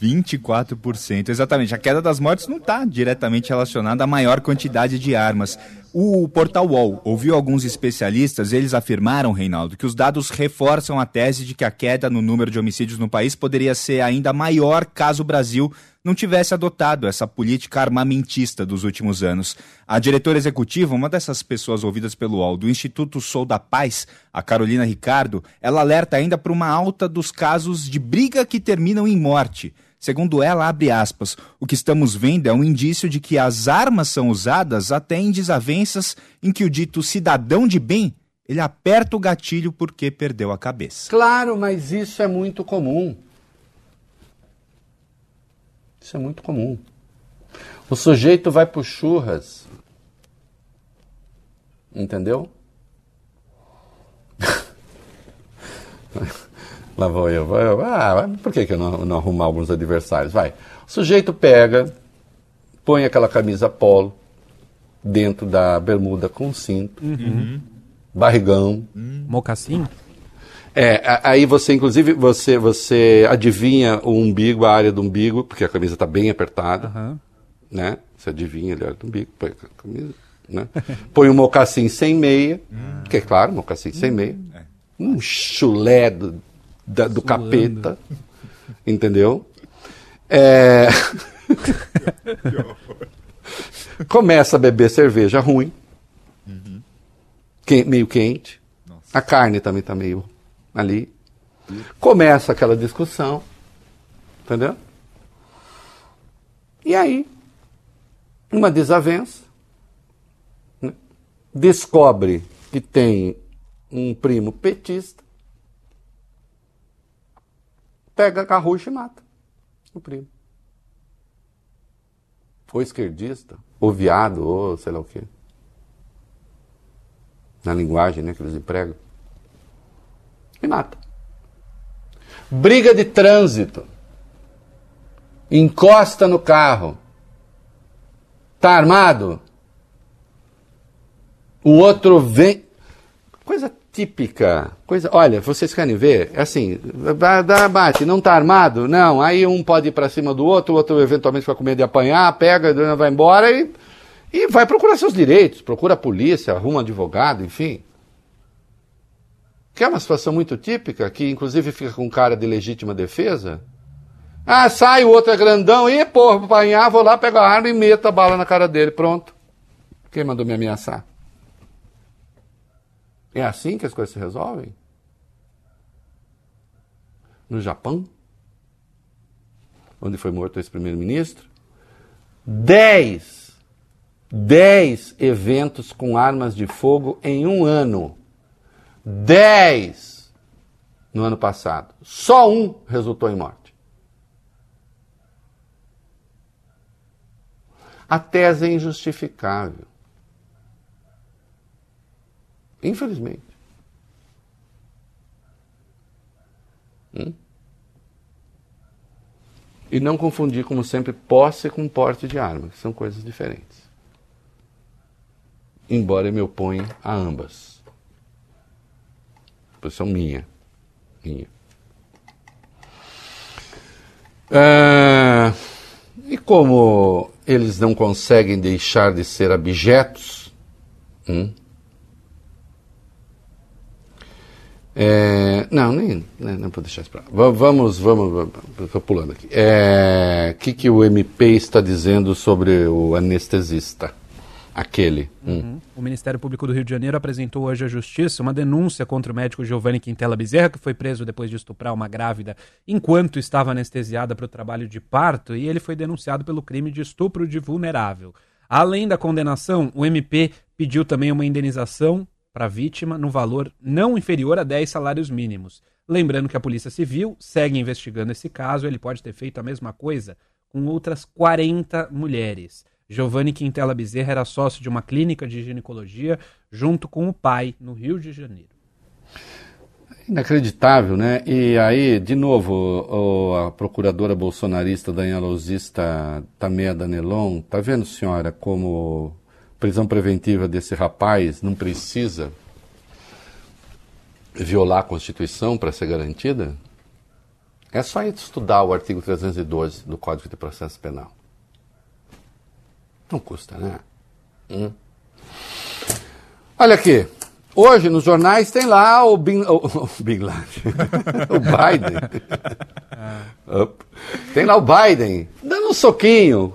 24%, exatamente. A queda das mortes não está diretamente relacionada à maior quantidade de armas. O portal UOL ouviu alguns especialistas, eles afirmaram, Reinaldo, que os dados reforçam a tese de que a queda no número de homicídios no país poderia ser ainda maior caso o Brasil não tivesse adotado essa política armamentista dos últimos anos. A diretora executiva, uma dessas pessoas ouvidas pelo UOL, do Instituto Sou da Paz, a Carolina Ricardo, ela alerta ainda para uma alta dos casos de briga que terminam em morte. Segundo ela, abre aspas, o que estamos vendo é um indício de que as armas são usadas até em desavenças em que o dito cidadão de bem, ele aperta o gatilho porque perdeu a cabeça. Claro, mas isso é muito comum. Isso é muito comum. O sujeito vai pro churras. Entendeu? <laughs> Lá vou eu. vou eu. Ah, por que, que eu não, não arrumo alguns adversários? Vai. O sujeito pega, põe aquela camisa polo dentro da bermuda com cinto, barrigão. Mocassim? É, aí você, inclusive, você, você adivinha o umbigo, a área do umbigo, porque a camisa está bem apertada, Aham. né? Você adivinha ali a área do umbigo, põe a camisa, né? <laughs> Põe um mocassim sem meia, que é claro, mocassim sem meia. Um chulé do, da- do capeta, <laughs> entendeu? É... <laughs> Começa a beber cerveja ruim, que- meio quente. A carne também está meio ali. Começa aquela discussão, entendeu? E aí, uma desavença, né? descobre que tem um primo petista, pega a carrucha e mata o primo. Ou esquerdista, ou viado, ou sei lá o quê. Na linguagem né, que eles empregam. E mata. Briga de trânsito. Encosta no carro. Tá armado? O outro vem. Coisa típica. Coisa. Olha, vocês querem ver? É assim, dá- bate, não tá armado? Não. Aí um pode ir pra cima do outro, o outro eventualmente fica com medo de apanhar, pega, vai embora e, e vai procurar seus direitos, procura a polícia, arruma um advogado, enfim. Que é uma situação muito típica, que inclusive fica com cara de legítima defesa. Ah, sai, o outro é grandão, e porra, vou apanhar, vou lá, pego a arma e meto a bala na cara dele, pronto. Quem mandou me ameaçar? É assim que as coisas se resolvem? No Japão, onde foi morto esse primeiro-ministro, dez, dez eventos com armas de fogo em um ano. Dez no ano passado. Só um resultou em morte. A tese é injustificável. Infelizmente. Hum? E não confundir, como sempre, posse com porte de arma, que são coisas diferentes. Embora eu me oponha a ambas. Posição minha. Minha. Ah, e como eles não conseguem deixar de ser abjetos, hum, É, não, nem, nem, não vou deixar isso para. Vamos, vamos, estou pulando aqui. O é, que, que o MP está dizendo sobre o anestesista? Aquele. Hum. O Ministério Público do Rio de Janeiro apresentou hoje à Justiça uma denúncia contra o médico Giovanni Quintela Bezerra, que foi preso depois de estuprar uma grávida enquanto estava anestesiada para o trabalho de parto, e ele foi denunciado pelo crime de estupro de vulnerável. Além da condenação, o MP pediu também uma indenização para a vítima no valor não inferior a 10 salários mínimos. Lembrando que a Polícia Civil segue investigando esse caso, ele pode ter feito a mesma coisa com outras 40 mulheres. Giovanni Quintela Bezerra era sócio de uma clínica de ginecologia junto com o pai no Rio de Janeiro. Inacreditável, né? E aí, de novo, a procuradora bolsonarista Daniela Osista Tamea Danelon, tá vendo, senhora, como prisão preventiva desse rapaz não precisa violar a Constituição para ser garantida? É só estudar o artigo 312 do Código de Processo Penal. Não custa, né? Hum. Olha aqui. Hoje nos jornais tem lá o Bin, o, o Bin Laden, <laughs> o Biden. <laughs> Tem lá o Biden dando um soquinho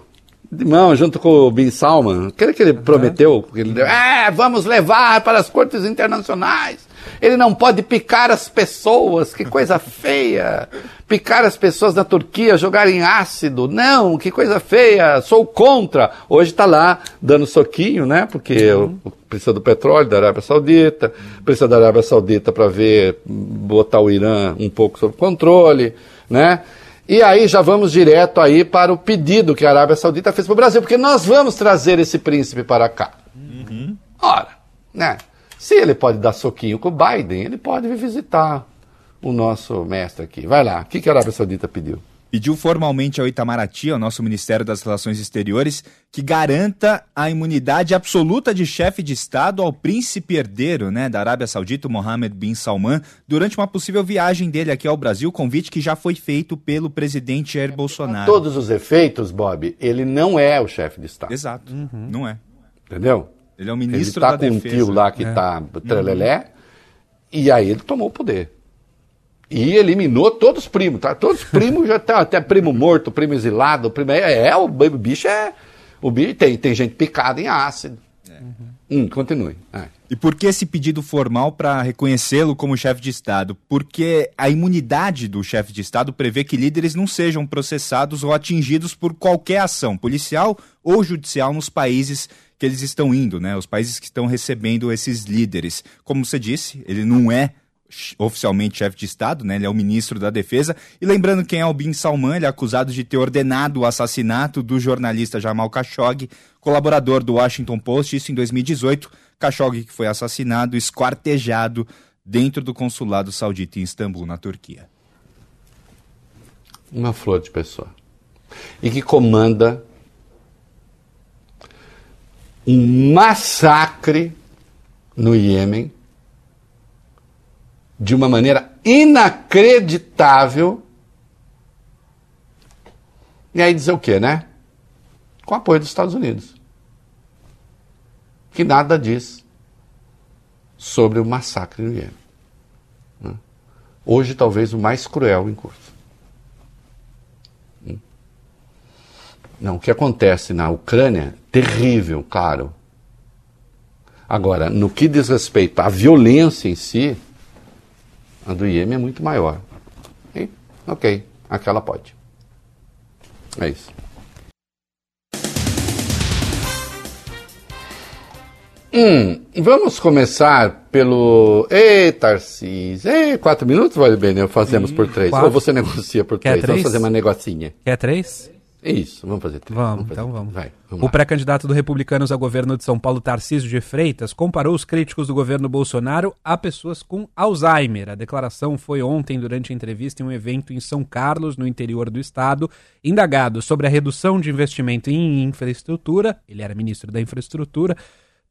de mão junto com o Bin Salman. Aquele que ele uhum. prometeu, que ele deu, é, vamos levar para as cortes internacionais. Ele não pode picar as pessoas, que coisa <laughs> feia. Picar as pessoas na Turquia, jogarem ácido. Não, que coisa feia. Sou contra. Hoje está lá dando soquinho, né? Porque uhum. precisa do petróleo da Arábia Saudita, precisa da Arábia Saudita para ver, botar o Irã um pouco sob controle, né? E aí já vamos direto aí para o pedido que a Arábia Saudita fez para o Brasil, porque nós vamos trazer esse príncipe para cá. Uhum. Ora, né? Se ele pode dar soquinho com o Biden, ele pode vir visitar o nosso mestre aqui. Vai lá, o que, que a Arábia Saudita pediu? Pediu formalmente ao Itamaraty, ao nosso Ministério das Relações Exteriores, que garanta a imunidade absoluta de chefe de Estado ao príncipe herdeiro né, da Arábia Saudita, Mohammed bin Salman, durante uma possível viagem dele aqui ao Brasil, convite que já foi feito pelo presidente Jair Bolsonaro. todos os efeitos, Bob, ele não é o chefe de Estado. Exato, uhum. não é. Entendeu? Ele é o ministro ele tá da com Defesa. um tio lá que está é. trelelé, uhum. e aí ele tomou o poder. E eliminou todos os primos, tá? Todos os primos já tá até primo morto, primo exilado, primo é, é o bicho é o bicho tem tem gente picada em ácido. Uhum. Hum, continue. É. E por que esse pedido formal para reconhecê-lo como chefe de Estado? Porque a imunidade do chefe de Estado prevê que líderes não sejam processados ou atingidos por qualquer ação policial ou judicial nos países que eles estão indo, né? Os países que estão recebendo esses líderes. Como você disse, ele não é oficialmente chefe de Estado, né? Ele é o ministro da Defesa. E lembrando quem é o Bin Salman, ele é acusado de ter ordenado o assassinato do jornalista Jamal Khashoggi, colaborador do Washington Post, isso em 2018. Khashoggi que foi assassinado, esquartejado dentro do consulado saudita em Istambul, na Turquia. Uma flor de pessoa. E que comanda um massacre no Iêmen de uma maneira inacreditável. E aí dizer o quê, né? Com apoio dos Estados Unidos. Que nada diz sobre o massacre no Iêmen. Né? Hoje, talvez o mais cruel em curso. Não, o que acontece na Ucrânia, terrível, claro. Agora, no que diz respeito à violência em si, a do Iêmen é muito maior. E, ok, aquela pode. É isso. Hum, vamos começar pelo. Ei, Tarcísio. Ei, quatro minutos, vale bem, né? Fazemos por três. Quatro. Ou você negocia por Quer três? Vamos três? fazer uma negocinha. Quer três? É isso, vamos fazer três. Vamos, fazer então vamos. Vai, vamos O pré-candidato do Republicanos ao governo de São Paulo, Tarcísio de Freitas, comparou os críticos do governo Bolsonaro a pessoas com Alzheimer. A declaração foi ontem durante a entrevista em um evento em São Carlos, no interior do estado. Indagado sobre a redução de investimento em infraestrutura, ele era ministro da Infraestrutura,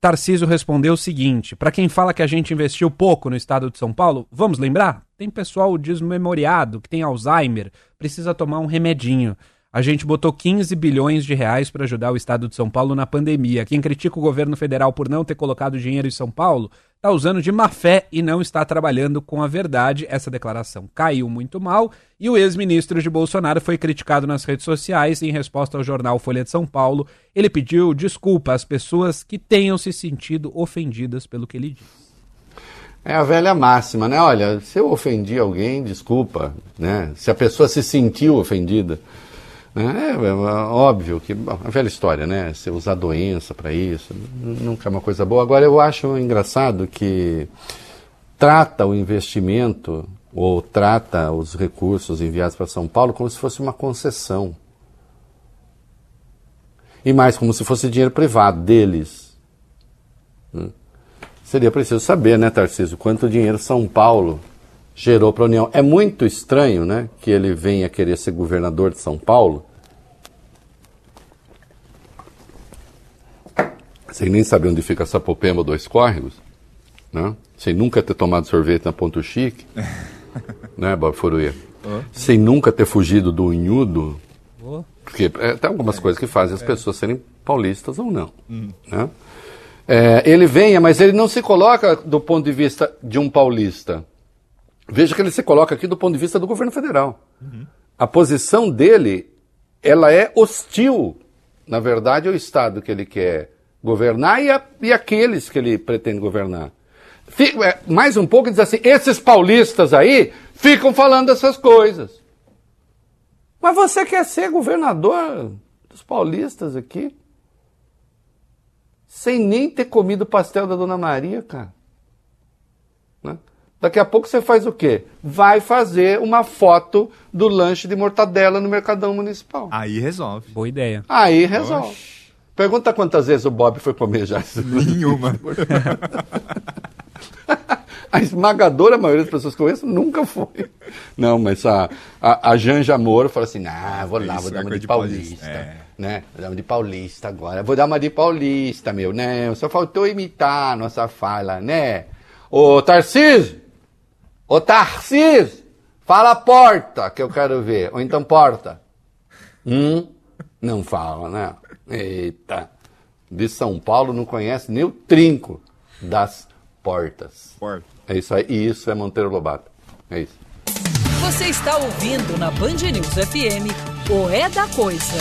Tarcísio respondeu o seguinte: para quem fala que a gente investiu pouco no estado de São Paulo, vamos lembrar? Tem pessoal desmemoriado que tem Alzheimer, precisa tomar um remedinho. A gente botou 15 bilhões de reais para ajudar o estado de São Paulo na pandemia. Quem critica o governo federal por não ter colocado dinheiro em São Paulo está usando de má fé e não está trabalhando com a verdade. Essa declaração caiu muito mal e o ex-ministro de Bolsonaro foi criticado nas redes sociais em resposta ao jornal Folha de São Paulo. Ele pediu desculpa às pessoas que tenham se sentido ofendidas pelo que ele disse. É a velha máxima, né? Olha, se eu ofendi alguém, desculpa, né? Se a pessoa se sentiu ofendida? É, é óbvio que bom, a velha história, né? Você usar doença para isso, nunca é uma coisa boa. Agora eu acho engraçado que trata o investimento ou trata os recursos enviados para São Paulo como se fosse uma concessão. E mais como se fosse dinheiro privado deles. Né? Seria preciso saber, né, Tarcísio, quanto dinheiro São Paulo gerou para a União. É muito estranho, né, que ele venha querer ser governador de São Paulo. Sem nem saber onde fica Sapopemba Dois Córregos, né? Sem nunca ter tomado sorvete na Ponto Chique, <laughs> né, Bob Furuia? Sem nunca ter fugido do unhudo, porque é, tem algumas coisas que fazem as pessoas serem paulistas ou não. né? É, ele venha, mas ele não se coloca do ponto de vista de um paulista. Veja que ele se coloca aqui do ponto de vista do governo federal. A posição dele, ela é hostil, na verdade, ao Estado que ele quer governar e, a, e aqueles que ele pretende governar. Fi- é, mais um pouco, diz assim, esses paulistas aí ficam falando essas coisas. Mas você quer ser governador dos paulistas aqui? Sem nem ter comido o pastel da Dona Maria, cara. Né? Daqui a pouco você faz o quê? Vai fazer uma foto do lanche de mortadela no Mercadão Municipal. Aí resolve. Boa ideia. Aí resolve. Pergunta quantas vezes o Bob foi comer já isso. Nenhuma. <laughs> A esmagadora maioria das pessoas que eu conheço nunca foi. Não, mas a, a, a Janja Moro fala assim: nah, vou lá, Isso vou é dar uma coisa de de paulista. paulista, é. Né? Vou dar uma de paulista agora. Vou dar uma de paulista, meu, né? Só faltou imitar a nossa fala, né? Ô Tarcísio! Ô Tarcísio! Fala porta, que eu quero ver. Ou então porta. Hum? Não fala, né? Eita. De São Paulo não conhece nem o trinco das portas. Porta. É isso aí. E isso é Monteiro Lobato. É isso. Você está ouvindo na Band News FM o É da Coisa.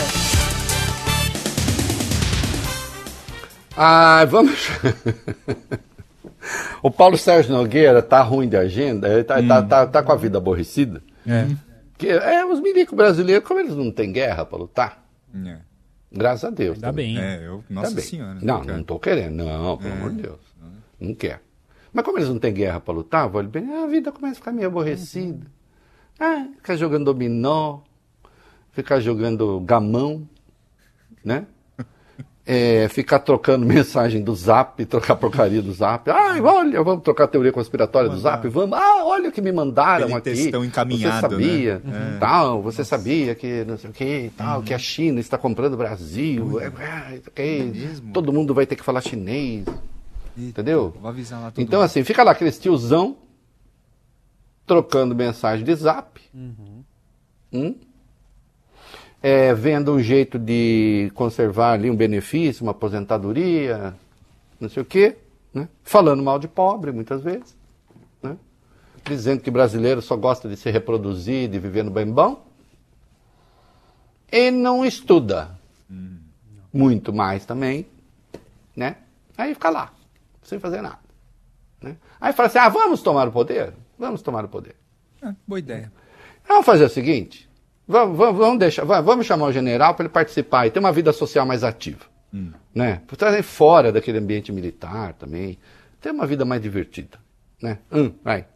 Ah, vamos. <laughs> o Paulo Sérgio Nogueira tá ruim de agenda, ele tá, tá, tá, tá com a vida aborrecida. É. Que, é, os milicos brasileiros, como eles não têm guerra para lutar, É. graças a Deus. Ainda também. bem. É, eu, Tá nossa bem. senhora. Não, cara. não tô querendo. Não, pelo amor de Deus. Não quer. Mas como eles não têm guerra para lutar, vale bem, a vida começa a ficar meio aborrecida. Ah, ficar jogando dominó, ficar jogando gamão, né? É, ficar trocando <laughs> mensagem do zap, trocar porcaria do zap. Ai, olha, vamos trocar teoria conspiratória do zap, vamos. Ah, olha o que me mandaram Aquele aqui. textão encaminhado, Você sabia, né? É. tal, você sabia que não sei o que, tal, que a China está comprando o Brasil. É, é, é, mesmo? todo mundo vai ter que falar chinês. Entendeu? Vou avisar lá todo Então, mundo. assim, fica lá aqueles tiozão trocando mensagem de zap. Hum? É, vendo um jeito de conservar ali um benefício, uma aposentadoria, não sei o quê. Né? Falando mal de pobre, muitas vezes. Né? Dizendo que brasileiro só gosta de se reproduzir, de viver no bem bom. E não estuda. Muito mais também. Né? Aí fica lá, sem fazer nada. Né? Aí fala assim: ah, vamos tomar o poder? Vamos tomar o poder. É, boa ideia. Vamos fazer o seguinte: vamos, vamos, deixar, va- vamos chamar o general para ele participar e ter uma vida social mais ativa. Né? Para trazer fora daquele ambiente militar também. Ter uma vida mais divertida. Né? Hum, vai.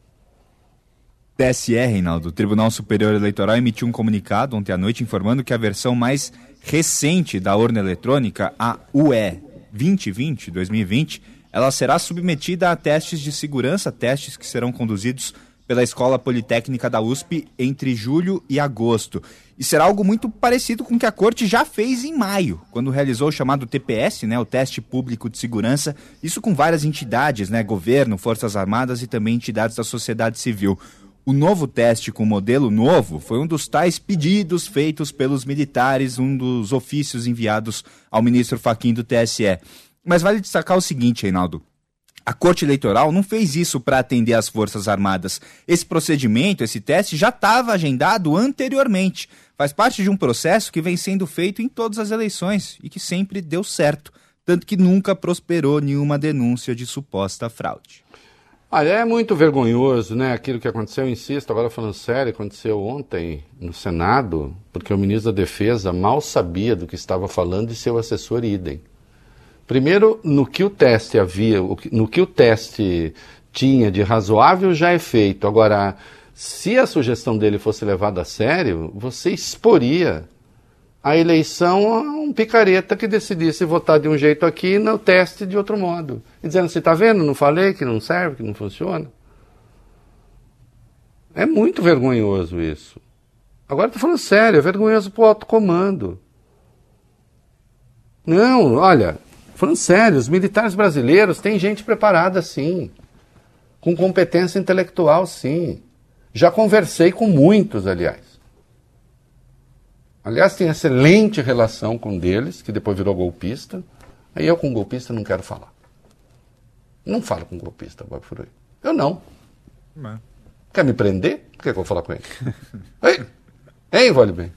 TSE, Reinaldo, o Tribunal Superior Eleitoral emitiu um comunicado ontem à noite informando que a versão mais recente da urna eletrônica, a UE 2020-2020, ela será submetida a testes de segurança, testes que serão conduzidos pela Escola Politécnica da USP entre julho e agosto. E será algo muito parecido com o que a Corte já fez em maio, quando realizou o chamado TPS, né, o Teste Público de Segurança, isso com várias entidades, né, governo, Forças Armadas e também entidades da sociedade civil. O novo teste com modelo novo foi um dos tais pedidos feitos pelos militares, um dos ofícios enviados ao ministro Faquim do TSE. Mas vale destacar o seguinte, Reinaldo. A Corte Eleitoral não fez isso para atender às Forças Armadas. Esse procedimento, esse teste, já estava agendado anteriormente. Faz parte de um processo que vem sendo feito em todas as eleições e que sempre deu certo. Tanto que nunca prosperou nenhuma denúncia de suposta fraude. Olha, é muito vergonhoso, né? Aquilo que aconteceu, insisto, agora falando sério, aconteceu ontem no Senado, porque o ministro da Defesa mal sabia do que estava falando e seu assessor idem. Primeiro, no que o teste havia, no que o teste tinha de razoável já é feito. Agora, se a sugestão dele fosse levada a sério, você exporia a eleição a um picareta que decidisse votar de um jeito aqui e no teste de outro modo. E dizendo, você está vendo, não falei que não serve, que não funciona. É muito vergonhoso isso. Agora estou falando sério, é vergonhoso para o alto comando. Não, olha, falando sério, os militares brasileiros têm gente preparada sim, com competência intelectual sim. Já conversei com muitos, aliás. Aliás, tem excelente relação com um deles, que depois virou golpista. Aí eu com golpista não quero falar. Não falo com golpista, Bob Furui. Eu não. não. Quer me prender? Por que, eu vou falar com ele? <laughs> Ei, hein, vale bem.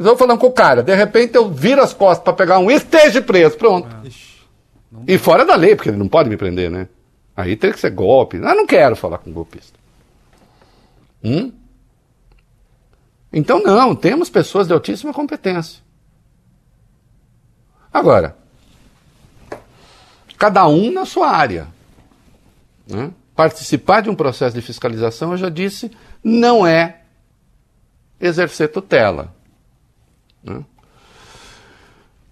Eu vou falando com o cara, de repente eu viro as costas para pegar um esteja preso, pronto. Ah, e fora da lei, porque ele não pode me prender, né? Aí teria que ser golpe. Ah, não quero falar com golpista. Hum? Então, não, temos pessoas de altíssima competência. Agora, cada um na sua área. Né? Participar de um processo de fiscalização, eu já disse, não é exercer tutela. Né?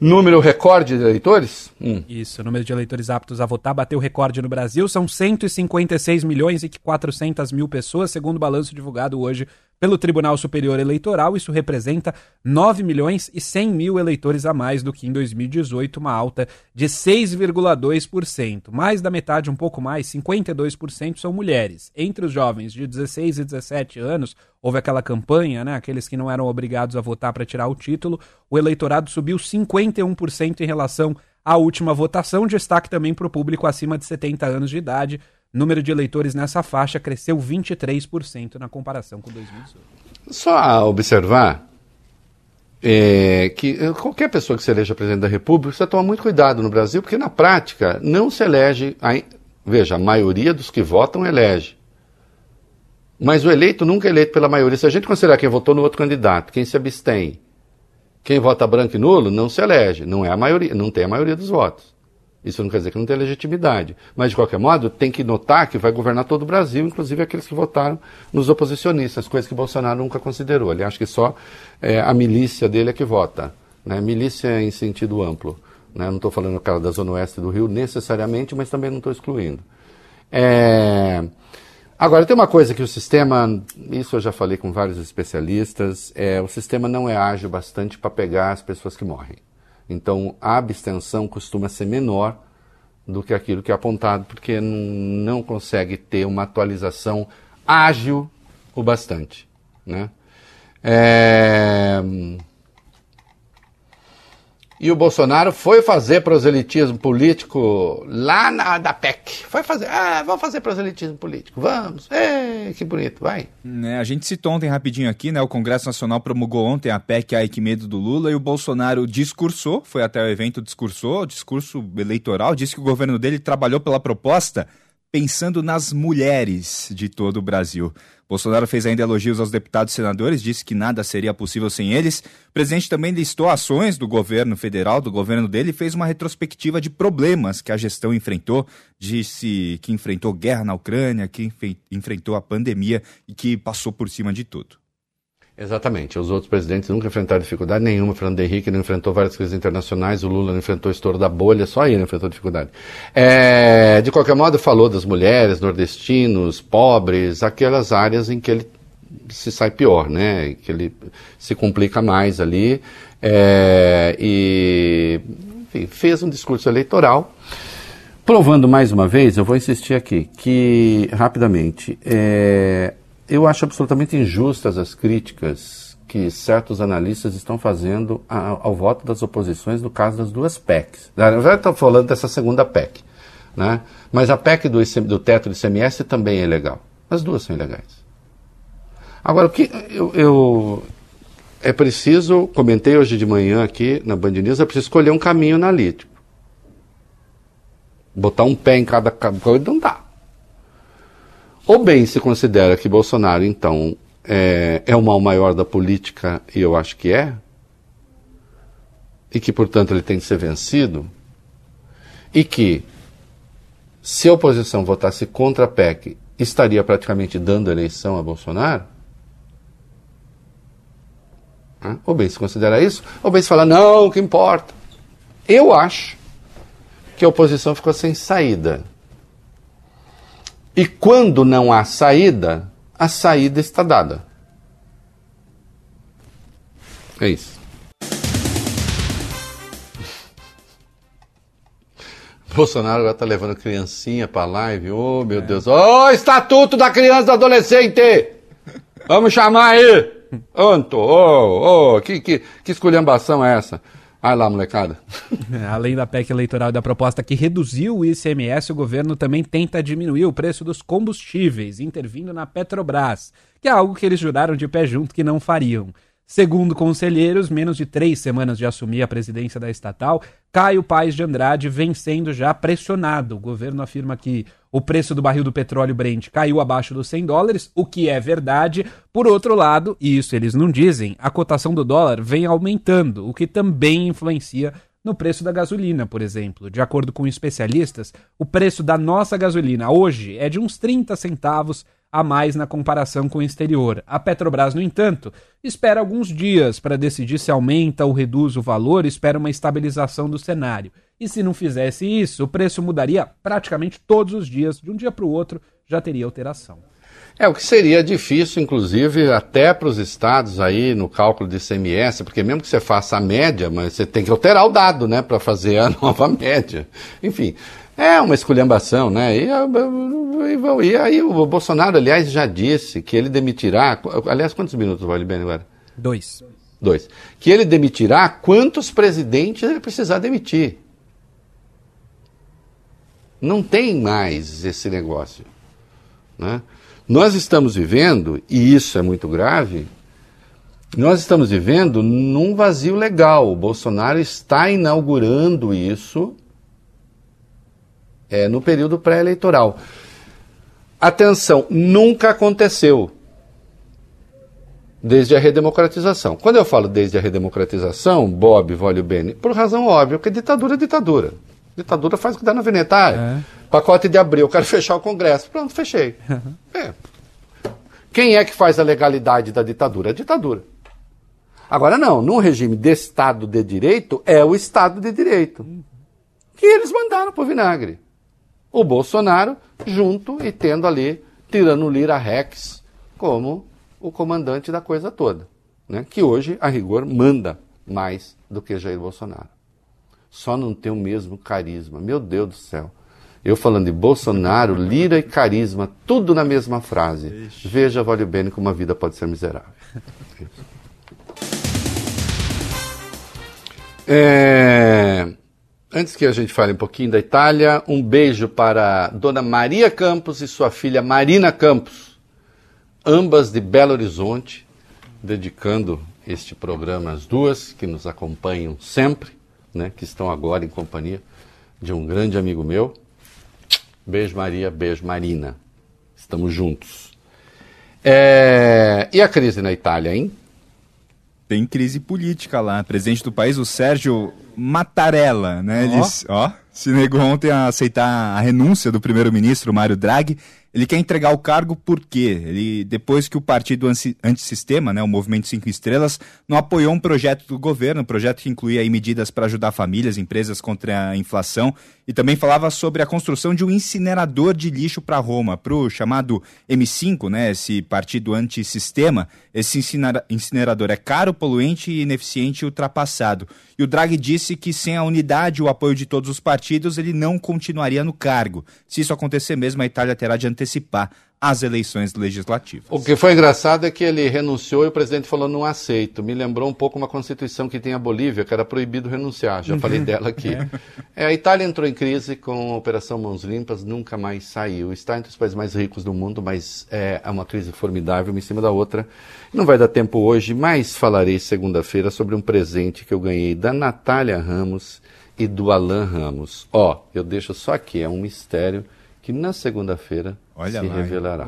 Número recorde de eleitores? Hum. Isso, o número de eleitores aptos a votar bateu recorde no Brasil. São 156 milhões e 400 mil pessoas, segundo o balanço divulgado hoje pelo Tribunal Superior Eleitoral, isso representa 9 milhões e 100 mil eleitores a mais do que em 2018, uma alta de 6,2%. Mais da metade, um pouco mais, 52% são mulheres. Entre os jovens de 16 e 17 anos, houve aquela campanha, né, aqueles que não eram obrigados a votar para tirar o título, o eleitorado subiu 51% em relação à última votação, destaque também para o público acima de 70 anos de idade, número de eleitores nessa faixa cresceu 23% na comparação com 2018. Só observar é, que qualquer pessoa que se eleja presidente da República precisa tomar muito cuidado no Brasil, porque na prática não se elege. A, veja, a maioria dos que votam elege. Mas o eleito nunca é eleito pela maioria. Se a gente considerar quem votou no outro candidato, quem se abstém, quem vota branco e nulo, não se elege. Não é a maioria, não tem a maioria dos votos. Isso não quer dizer que não tem legitimidade. Mas, de qualquer modo, tem que notar que vai governar todo o Brasil, inclusive aqueles que votaram nos oposicionistas, coisa que Bolsonaro nunca considerou. Ele acha que só é, a milícia dele é que vota. Né? Milícia em sentido amplo. Né? Não estou falando cara da Zona Oeste do Rio necessariamente, mas também não estou excluindo. É... Agora, tem uma coisa que o sistema, isso eu já falei com vários especialistas, é, o sistema não é ágil bastante para pegar as pessoas que morrem. Então, a abstenção costuma ser menor do que aquilo que é apontado, porque não consegue ter uma atualização ágil o bastante. Né? É... E o Bolsonaro foi fazer proselitismo político lá na da PEC. Foi fazer, ah, vamos fazer proselitismo político, vamos. Ei, que bonito, vai. É, a gente citou ontem rapidinho aqui, né? O Congresso Nacional promulgou ontem a PEC Ai que medo do Lula e o Bolsonaro discursou, foi até o evento, discursou, discurso eleitoral, disse que o governo dele trabalhou pela proposta pensando nas mulheres de todo o Brasil. Bolsonaro fez ainda elogios aos deputados e senadores, disse que nada seria possível sem eles. O presidente também listou ações do governo federal, do governo dele, e fez uma retrospectiva de problemas que a gestão enfrentou. Disse que enfrentou guerra na Ucrânia, que enfrentou a pandemia e que passou por cima de tudo. Exatamente. Os outros presidentes nunca enfrentaram dificuldade nenhuma. Fernando Henrique não enfrentou várias crises internacionais. O Lula não enfrentou o estouro da bolha. Só ele enfrentou dificuldade. É, de qualquer modo, falou das mulheres, nordestinos, pobres, aquelas áreas em que ele se sai pior, né? Que ele se complica mais ali. É, e enfim, fez um discurso eleitoral. Provando mais uma vez, eu vou insistir aqui, que, rapidamente, é, eu acho absolutamente injustas as críticas que certos analistas estão fazendo a- ao voto das oposições no caso das duas PECs. Verdade, estou falando dessa segunda PEC. Né? Mas a PEC do, do teto do ICMS também é legal. As duas são ilegais. Agora, o que eu, eu- é preciso, comentei hoje de manhã aqui na Band News, é preciso escolher um caminho analítico. Botar um pé em cada ca- coisa não dá. Ou bem se considera que Bolsonaro, então, é, é o mal maior da política, e eu acho que é, e que, portanto, ele tem que ser vencido, e que, se a oposição votasse contra a PEC, estaria praticamente dando eleição a Bolsonaro, ou bem se considera isso, ou bem se fala, não, o que importa. Eu acho que a oposição ficou sem saída. E quando não há saída, a saída está dada. É isso. <laughs> Bolsonaro agora está levando criancinha para live. Oh, meu Deus. Ô, Estatuto da Criança e do Adolescente! Vamos chamar aí! Anto, ô, ô, que, que, que esculhambação é essa? Vai lá, molecada. <laughs> É, Além da PEC eleitoral e da proposta que reduziu o ICMS, o governo também tenta diminuir o preço dos combustíveis, intervindo na Petrobras, que é algo que eles juraram de pé junto que não fariam. Segundo conselheiros, menos de três semanas de assumir a presidência da estatal, Caio Paes de Andrade vem sendo já pressionado. O governo afirma que o preço do barril do petróleo Brent caiu abaixo dos 100 dólares, o que é verdade. Por outro lado, e isso eles não dizem, a cotação do dólar vem aumentando, o que também influencia no preço da gasolina, por exemplo. De acordo com especialistas, o preço da nossa gasolina hoje é de uns 30 centavos a mais na comparação com o exterior. A Petrobras, no entanto, espera alguns dias para decidir se aumenta ou reduz o valor, espera uma estabilização do cenário. E se não fizesse isso, o preço mudaria praticamente todos os dias, de um dia para o outro já teria alteração. É, o que seria difícil, inclusive, até para os estados aí no cálculo de ICMS, porque mesmo que você faça a média, mas você tem que alterar o dado, né, para fazer a <laughs> nova média. Enfim, é uma esculhambação, né? E, e, e aí o Bolsonaro, aliás, já disse que ele demitirá. Aliás, quantos minutos vale bem agora? Dois. Dois. Que ele demitirá quantos presidentes ele precisar demitir. Não tem mais esse negócio. Né? Nós estamos vivendo, e isso é muito grave, nós estamos vivendo num vazio legal. O Bolsonaro está inaugurando isso é, no período pré-eleitoral. Atenção, nunca aconteceu desde a redemocratização. Quando eu falo desde a redemocratização, Bob, Vólio Bene, por razão óbvia, porque ditadura é ditadura. Ditadura faz o que dá na venetária. É. Pacote de abril, eu quero fechar o Congresso. Pronto, fechei. <laughs> É. Quem é que faz a legalidade da ditadura? A ditadura. Agora não, num regime de Estado de Direito, é o Estado de Direito. Que eles mandaram pro vinagre. O Bolsonaro, junto e tendo ali, tirando Lira Rex como o comandante da coisa toda. Né? Que hoje, a rigor, manda mais do que Jair Bolsonaro. Só não tem o mesmo carisma. Meu Deus do céu. Eu falando de Bolsonaro, Lira e carisma, tudo na mesma frase. Ixi. Veja, vale bem como a vida pode ser miserável. <laughs> É... Antes que a gente fale um pouquinho da Itália, um beijo para Dona Maria Campos e sua filha Marina Campos, ambas de Belo Horizonte, dedicando este programa às duas que nos acompanham sempre, né, que estão agora em companhia de um grande amigo meu. Beijo, Maria. Beijo, Marina. Estamos juntos. É, E a crise na Itália, hein? Tem crise política lá. Presidente do país, o Sérgio Mattarella, né? Ele, ó, se negou ontem a aceitar a renúncia do primeiro-ministro Mário Draghi. Ele quer entregar o cargo por quê? Ele, depois que o partido anti- antissistema, né, o Movimento Cinco Estrelas, não apoiou um projeto do governo, um projeto que incluía medidas para ajudar famílias, empresas contra a inflação, e também falava sobre a construção de um incinerador de lixo para Roma, para o chamado M5, né, esse partido antissistema. Esse incinera- incinerador é caro, poluente, ineficiente e ultrapassado. E o Draghi disse que sem a unidade e o apoio de todos os partidos, ele não continuaria no cargo. Se isso acontecer mesmo, a Itália terá de antecipar as eleições legislativas. O que foi engraçado é que ele renunciou e o presidente falou não aceito. Me lembrou um pouco uma constituição que tem a Bolívia, que era proibido renunciar. Já falei <laughs> dela aqui. É, a Itália entrou em crise com a Operação Mãos Limpas, nunca mais saiu. Está entre os países mais ricos do mundo, mas é uma crise formidável, uma em cima da outra. Não vai dar tempo hoje, mas falarei segunda-feira sobre um presente que eu ganhei da Natália Ramos e do Alain Ramos. Ó, eu deixo só aqui, é um mistério que na segunda-feira se lá, revelará.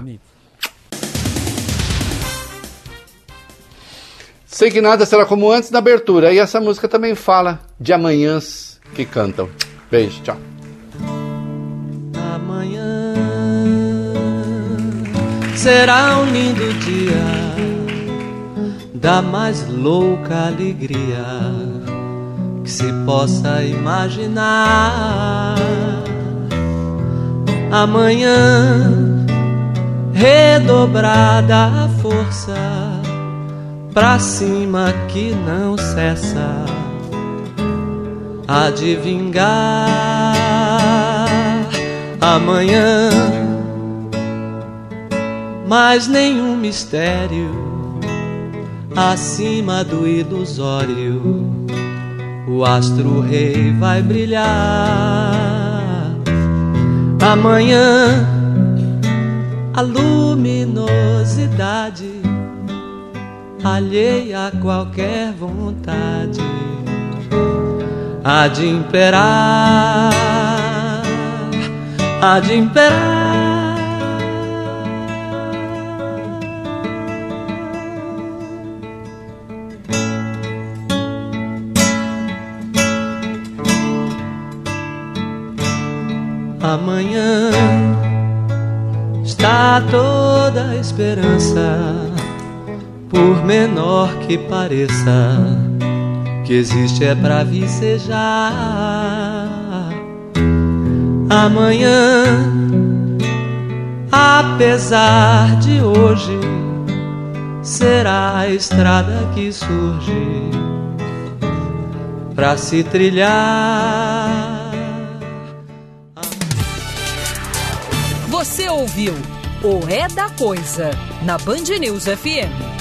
Sei que nada será como antes da abertura. E essa música também fala de amanhãs que cantam. Beijo, tchau. Amanhã será um lindo dia da mais louca alegria que se possa imaginar. Amanhã redobrada a força pra cima que não cessa há de vingar amanhã. Mas nenhum mistério acima do ilusório. O astro rei vai brilhar. Amanhã a luminosidade alheia a qualquer vontade há de imperar, há de imperar. Amanhã está toda a esperança, por menor que pareça que existe é pra vicejar. Amanhã, apesar de hoje, será a estrada que surge pra se trilhar. Você ouviu o É da Coisa na Band News FM.